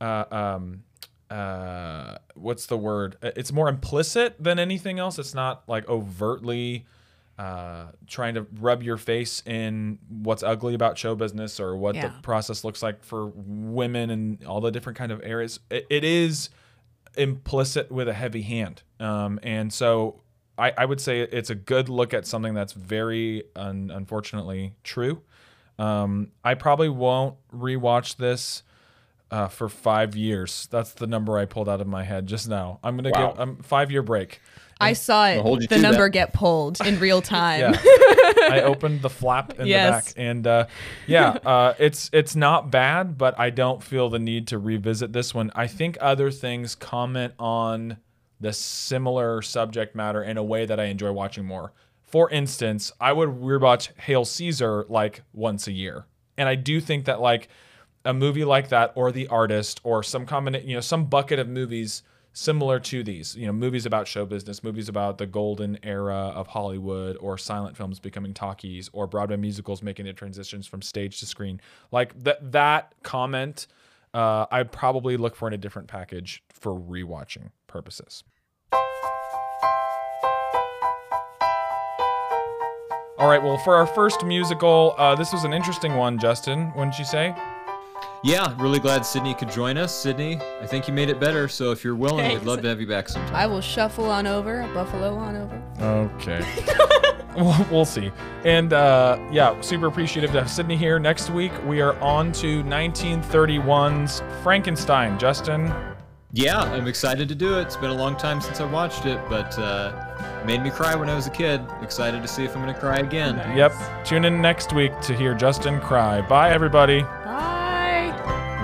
uh, um, uh, what's the word? It's more implicit than anything else. It's not like overtly uh, trying to rub your face in what's ugly about show business or what the process looks like for women and all the different kind of areas. It, it is implicit with a heavy hand, um, and so I, I would say it's a good look at something that's very un- unfortunately true. Um, I probably won't rewatch this uh, for five years. That's the number I pulled out of my head just now. I'm gonna Wow. give um, five year break. I saw it, hold you the number that. get pulled in real time. Yeah. I opened the flap in Yes. the back, and uh, yeah, uh, it's it's not bad, but I don't feel the need to revisit this one. I think other things comment on the similar subject matter in a way that I enjoy watching more. For instance, I would rewatch Hail Caesar like once a year, and I do think that like a movie like that, or The Artist, or some combination, you know, some bucket of movies similar to these, you know, movies about show business, movies about the golden era of Hollywood, or silent films becoming talkies, or Broadway musicals making their transitions from stage to screen. Like that that comment, uh, I'd probably look for in a different package for rewatching purposes. All right, well, for our first musical, uh, this was an interesting one, Justin, wouldn't you say? Yeah, really glad Sydney could join us. Sydney, I think you made it better. So if you're willing, Thanks. we'd love to have you back sometime. I will shuffle on over, buffalo on over. Okay. we'll, we'll see. And uh, yeah, super appreciative to have Sydney here. Next week, we are on to 1931's Frankenstein. Justin, Yeah, I'm excited to do it. It's been a long time since I watched it, but uh, made me cry when I was a kid. Excited to see if I'm gonna cry again. yep. Tune in next week to hear Justin cry. Bye, everybody.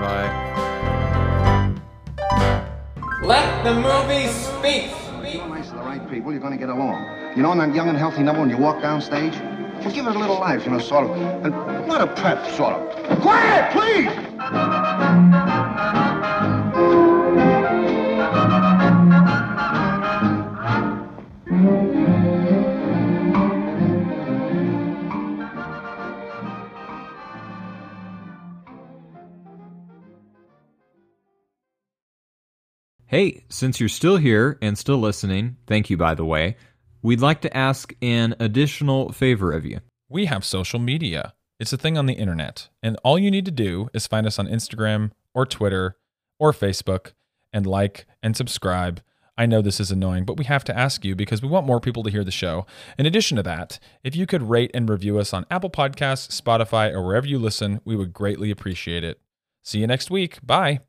Bye. Bye. Let the movie speak. You're nice to the right people, you're gonna get along. You know, on that young and healthy number when you walk down stage, and give it a little life, you know, sort of. And not a prep, sort of. Quiet, please! Hey, since you're still here and still listening, thank you, by the way, we'd like to ask an additional favor of you. We have social media. It's a thing on the internet. And all you need to do is find us on Instagram or Twitter or Facebook and like and subscribe. I know this is annoying, but we have to ask you because we want more people to hear the show. In addition to that, if you could rate and review us on Apple Podcasts, Spotify, or wherever you listen, we would greatly appreciate it. See you next week. Bye.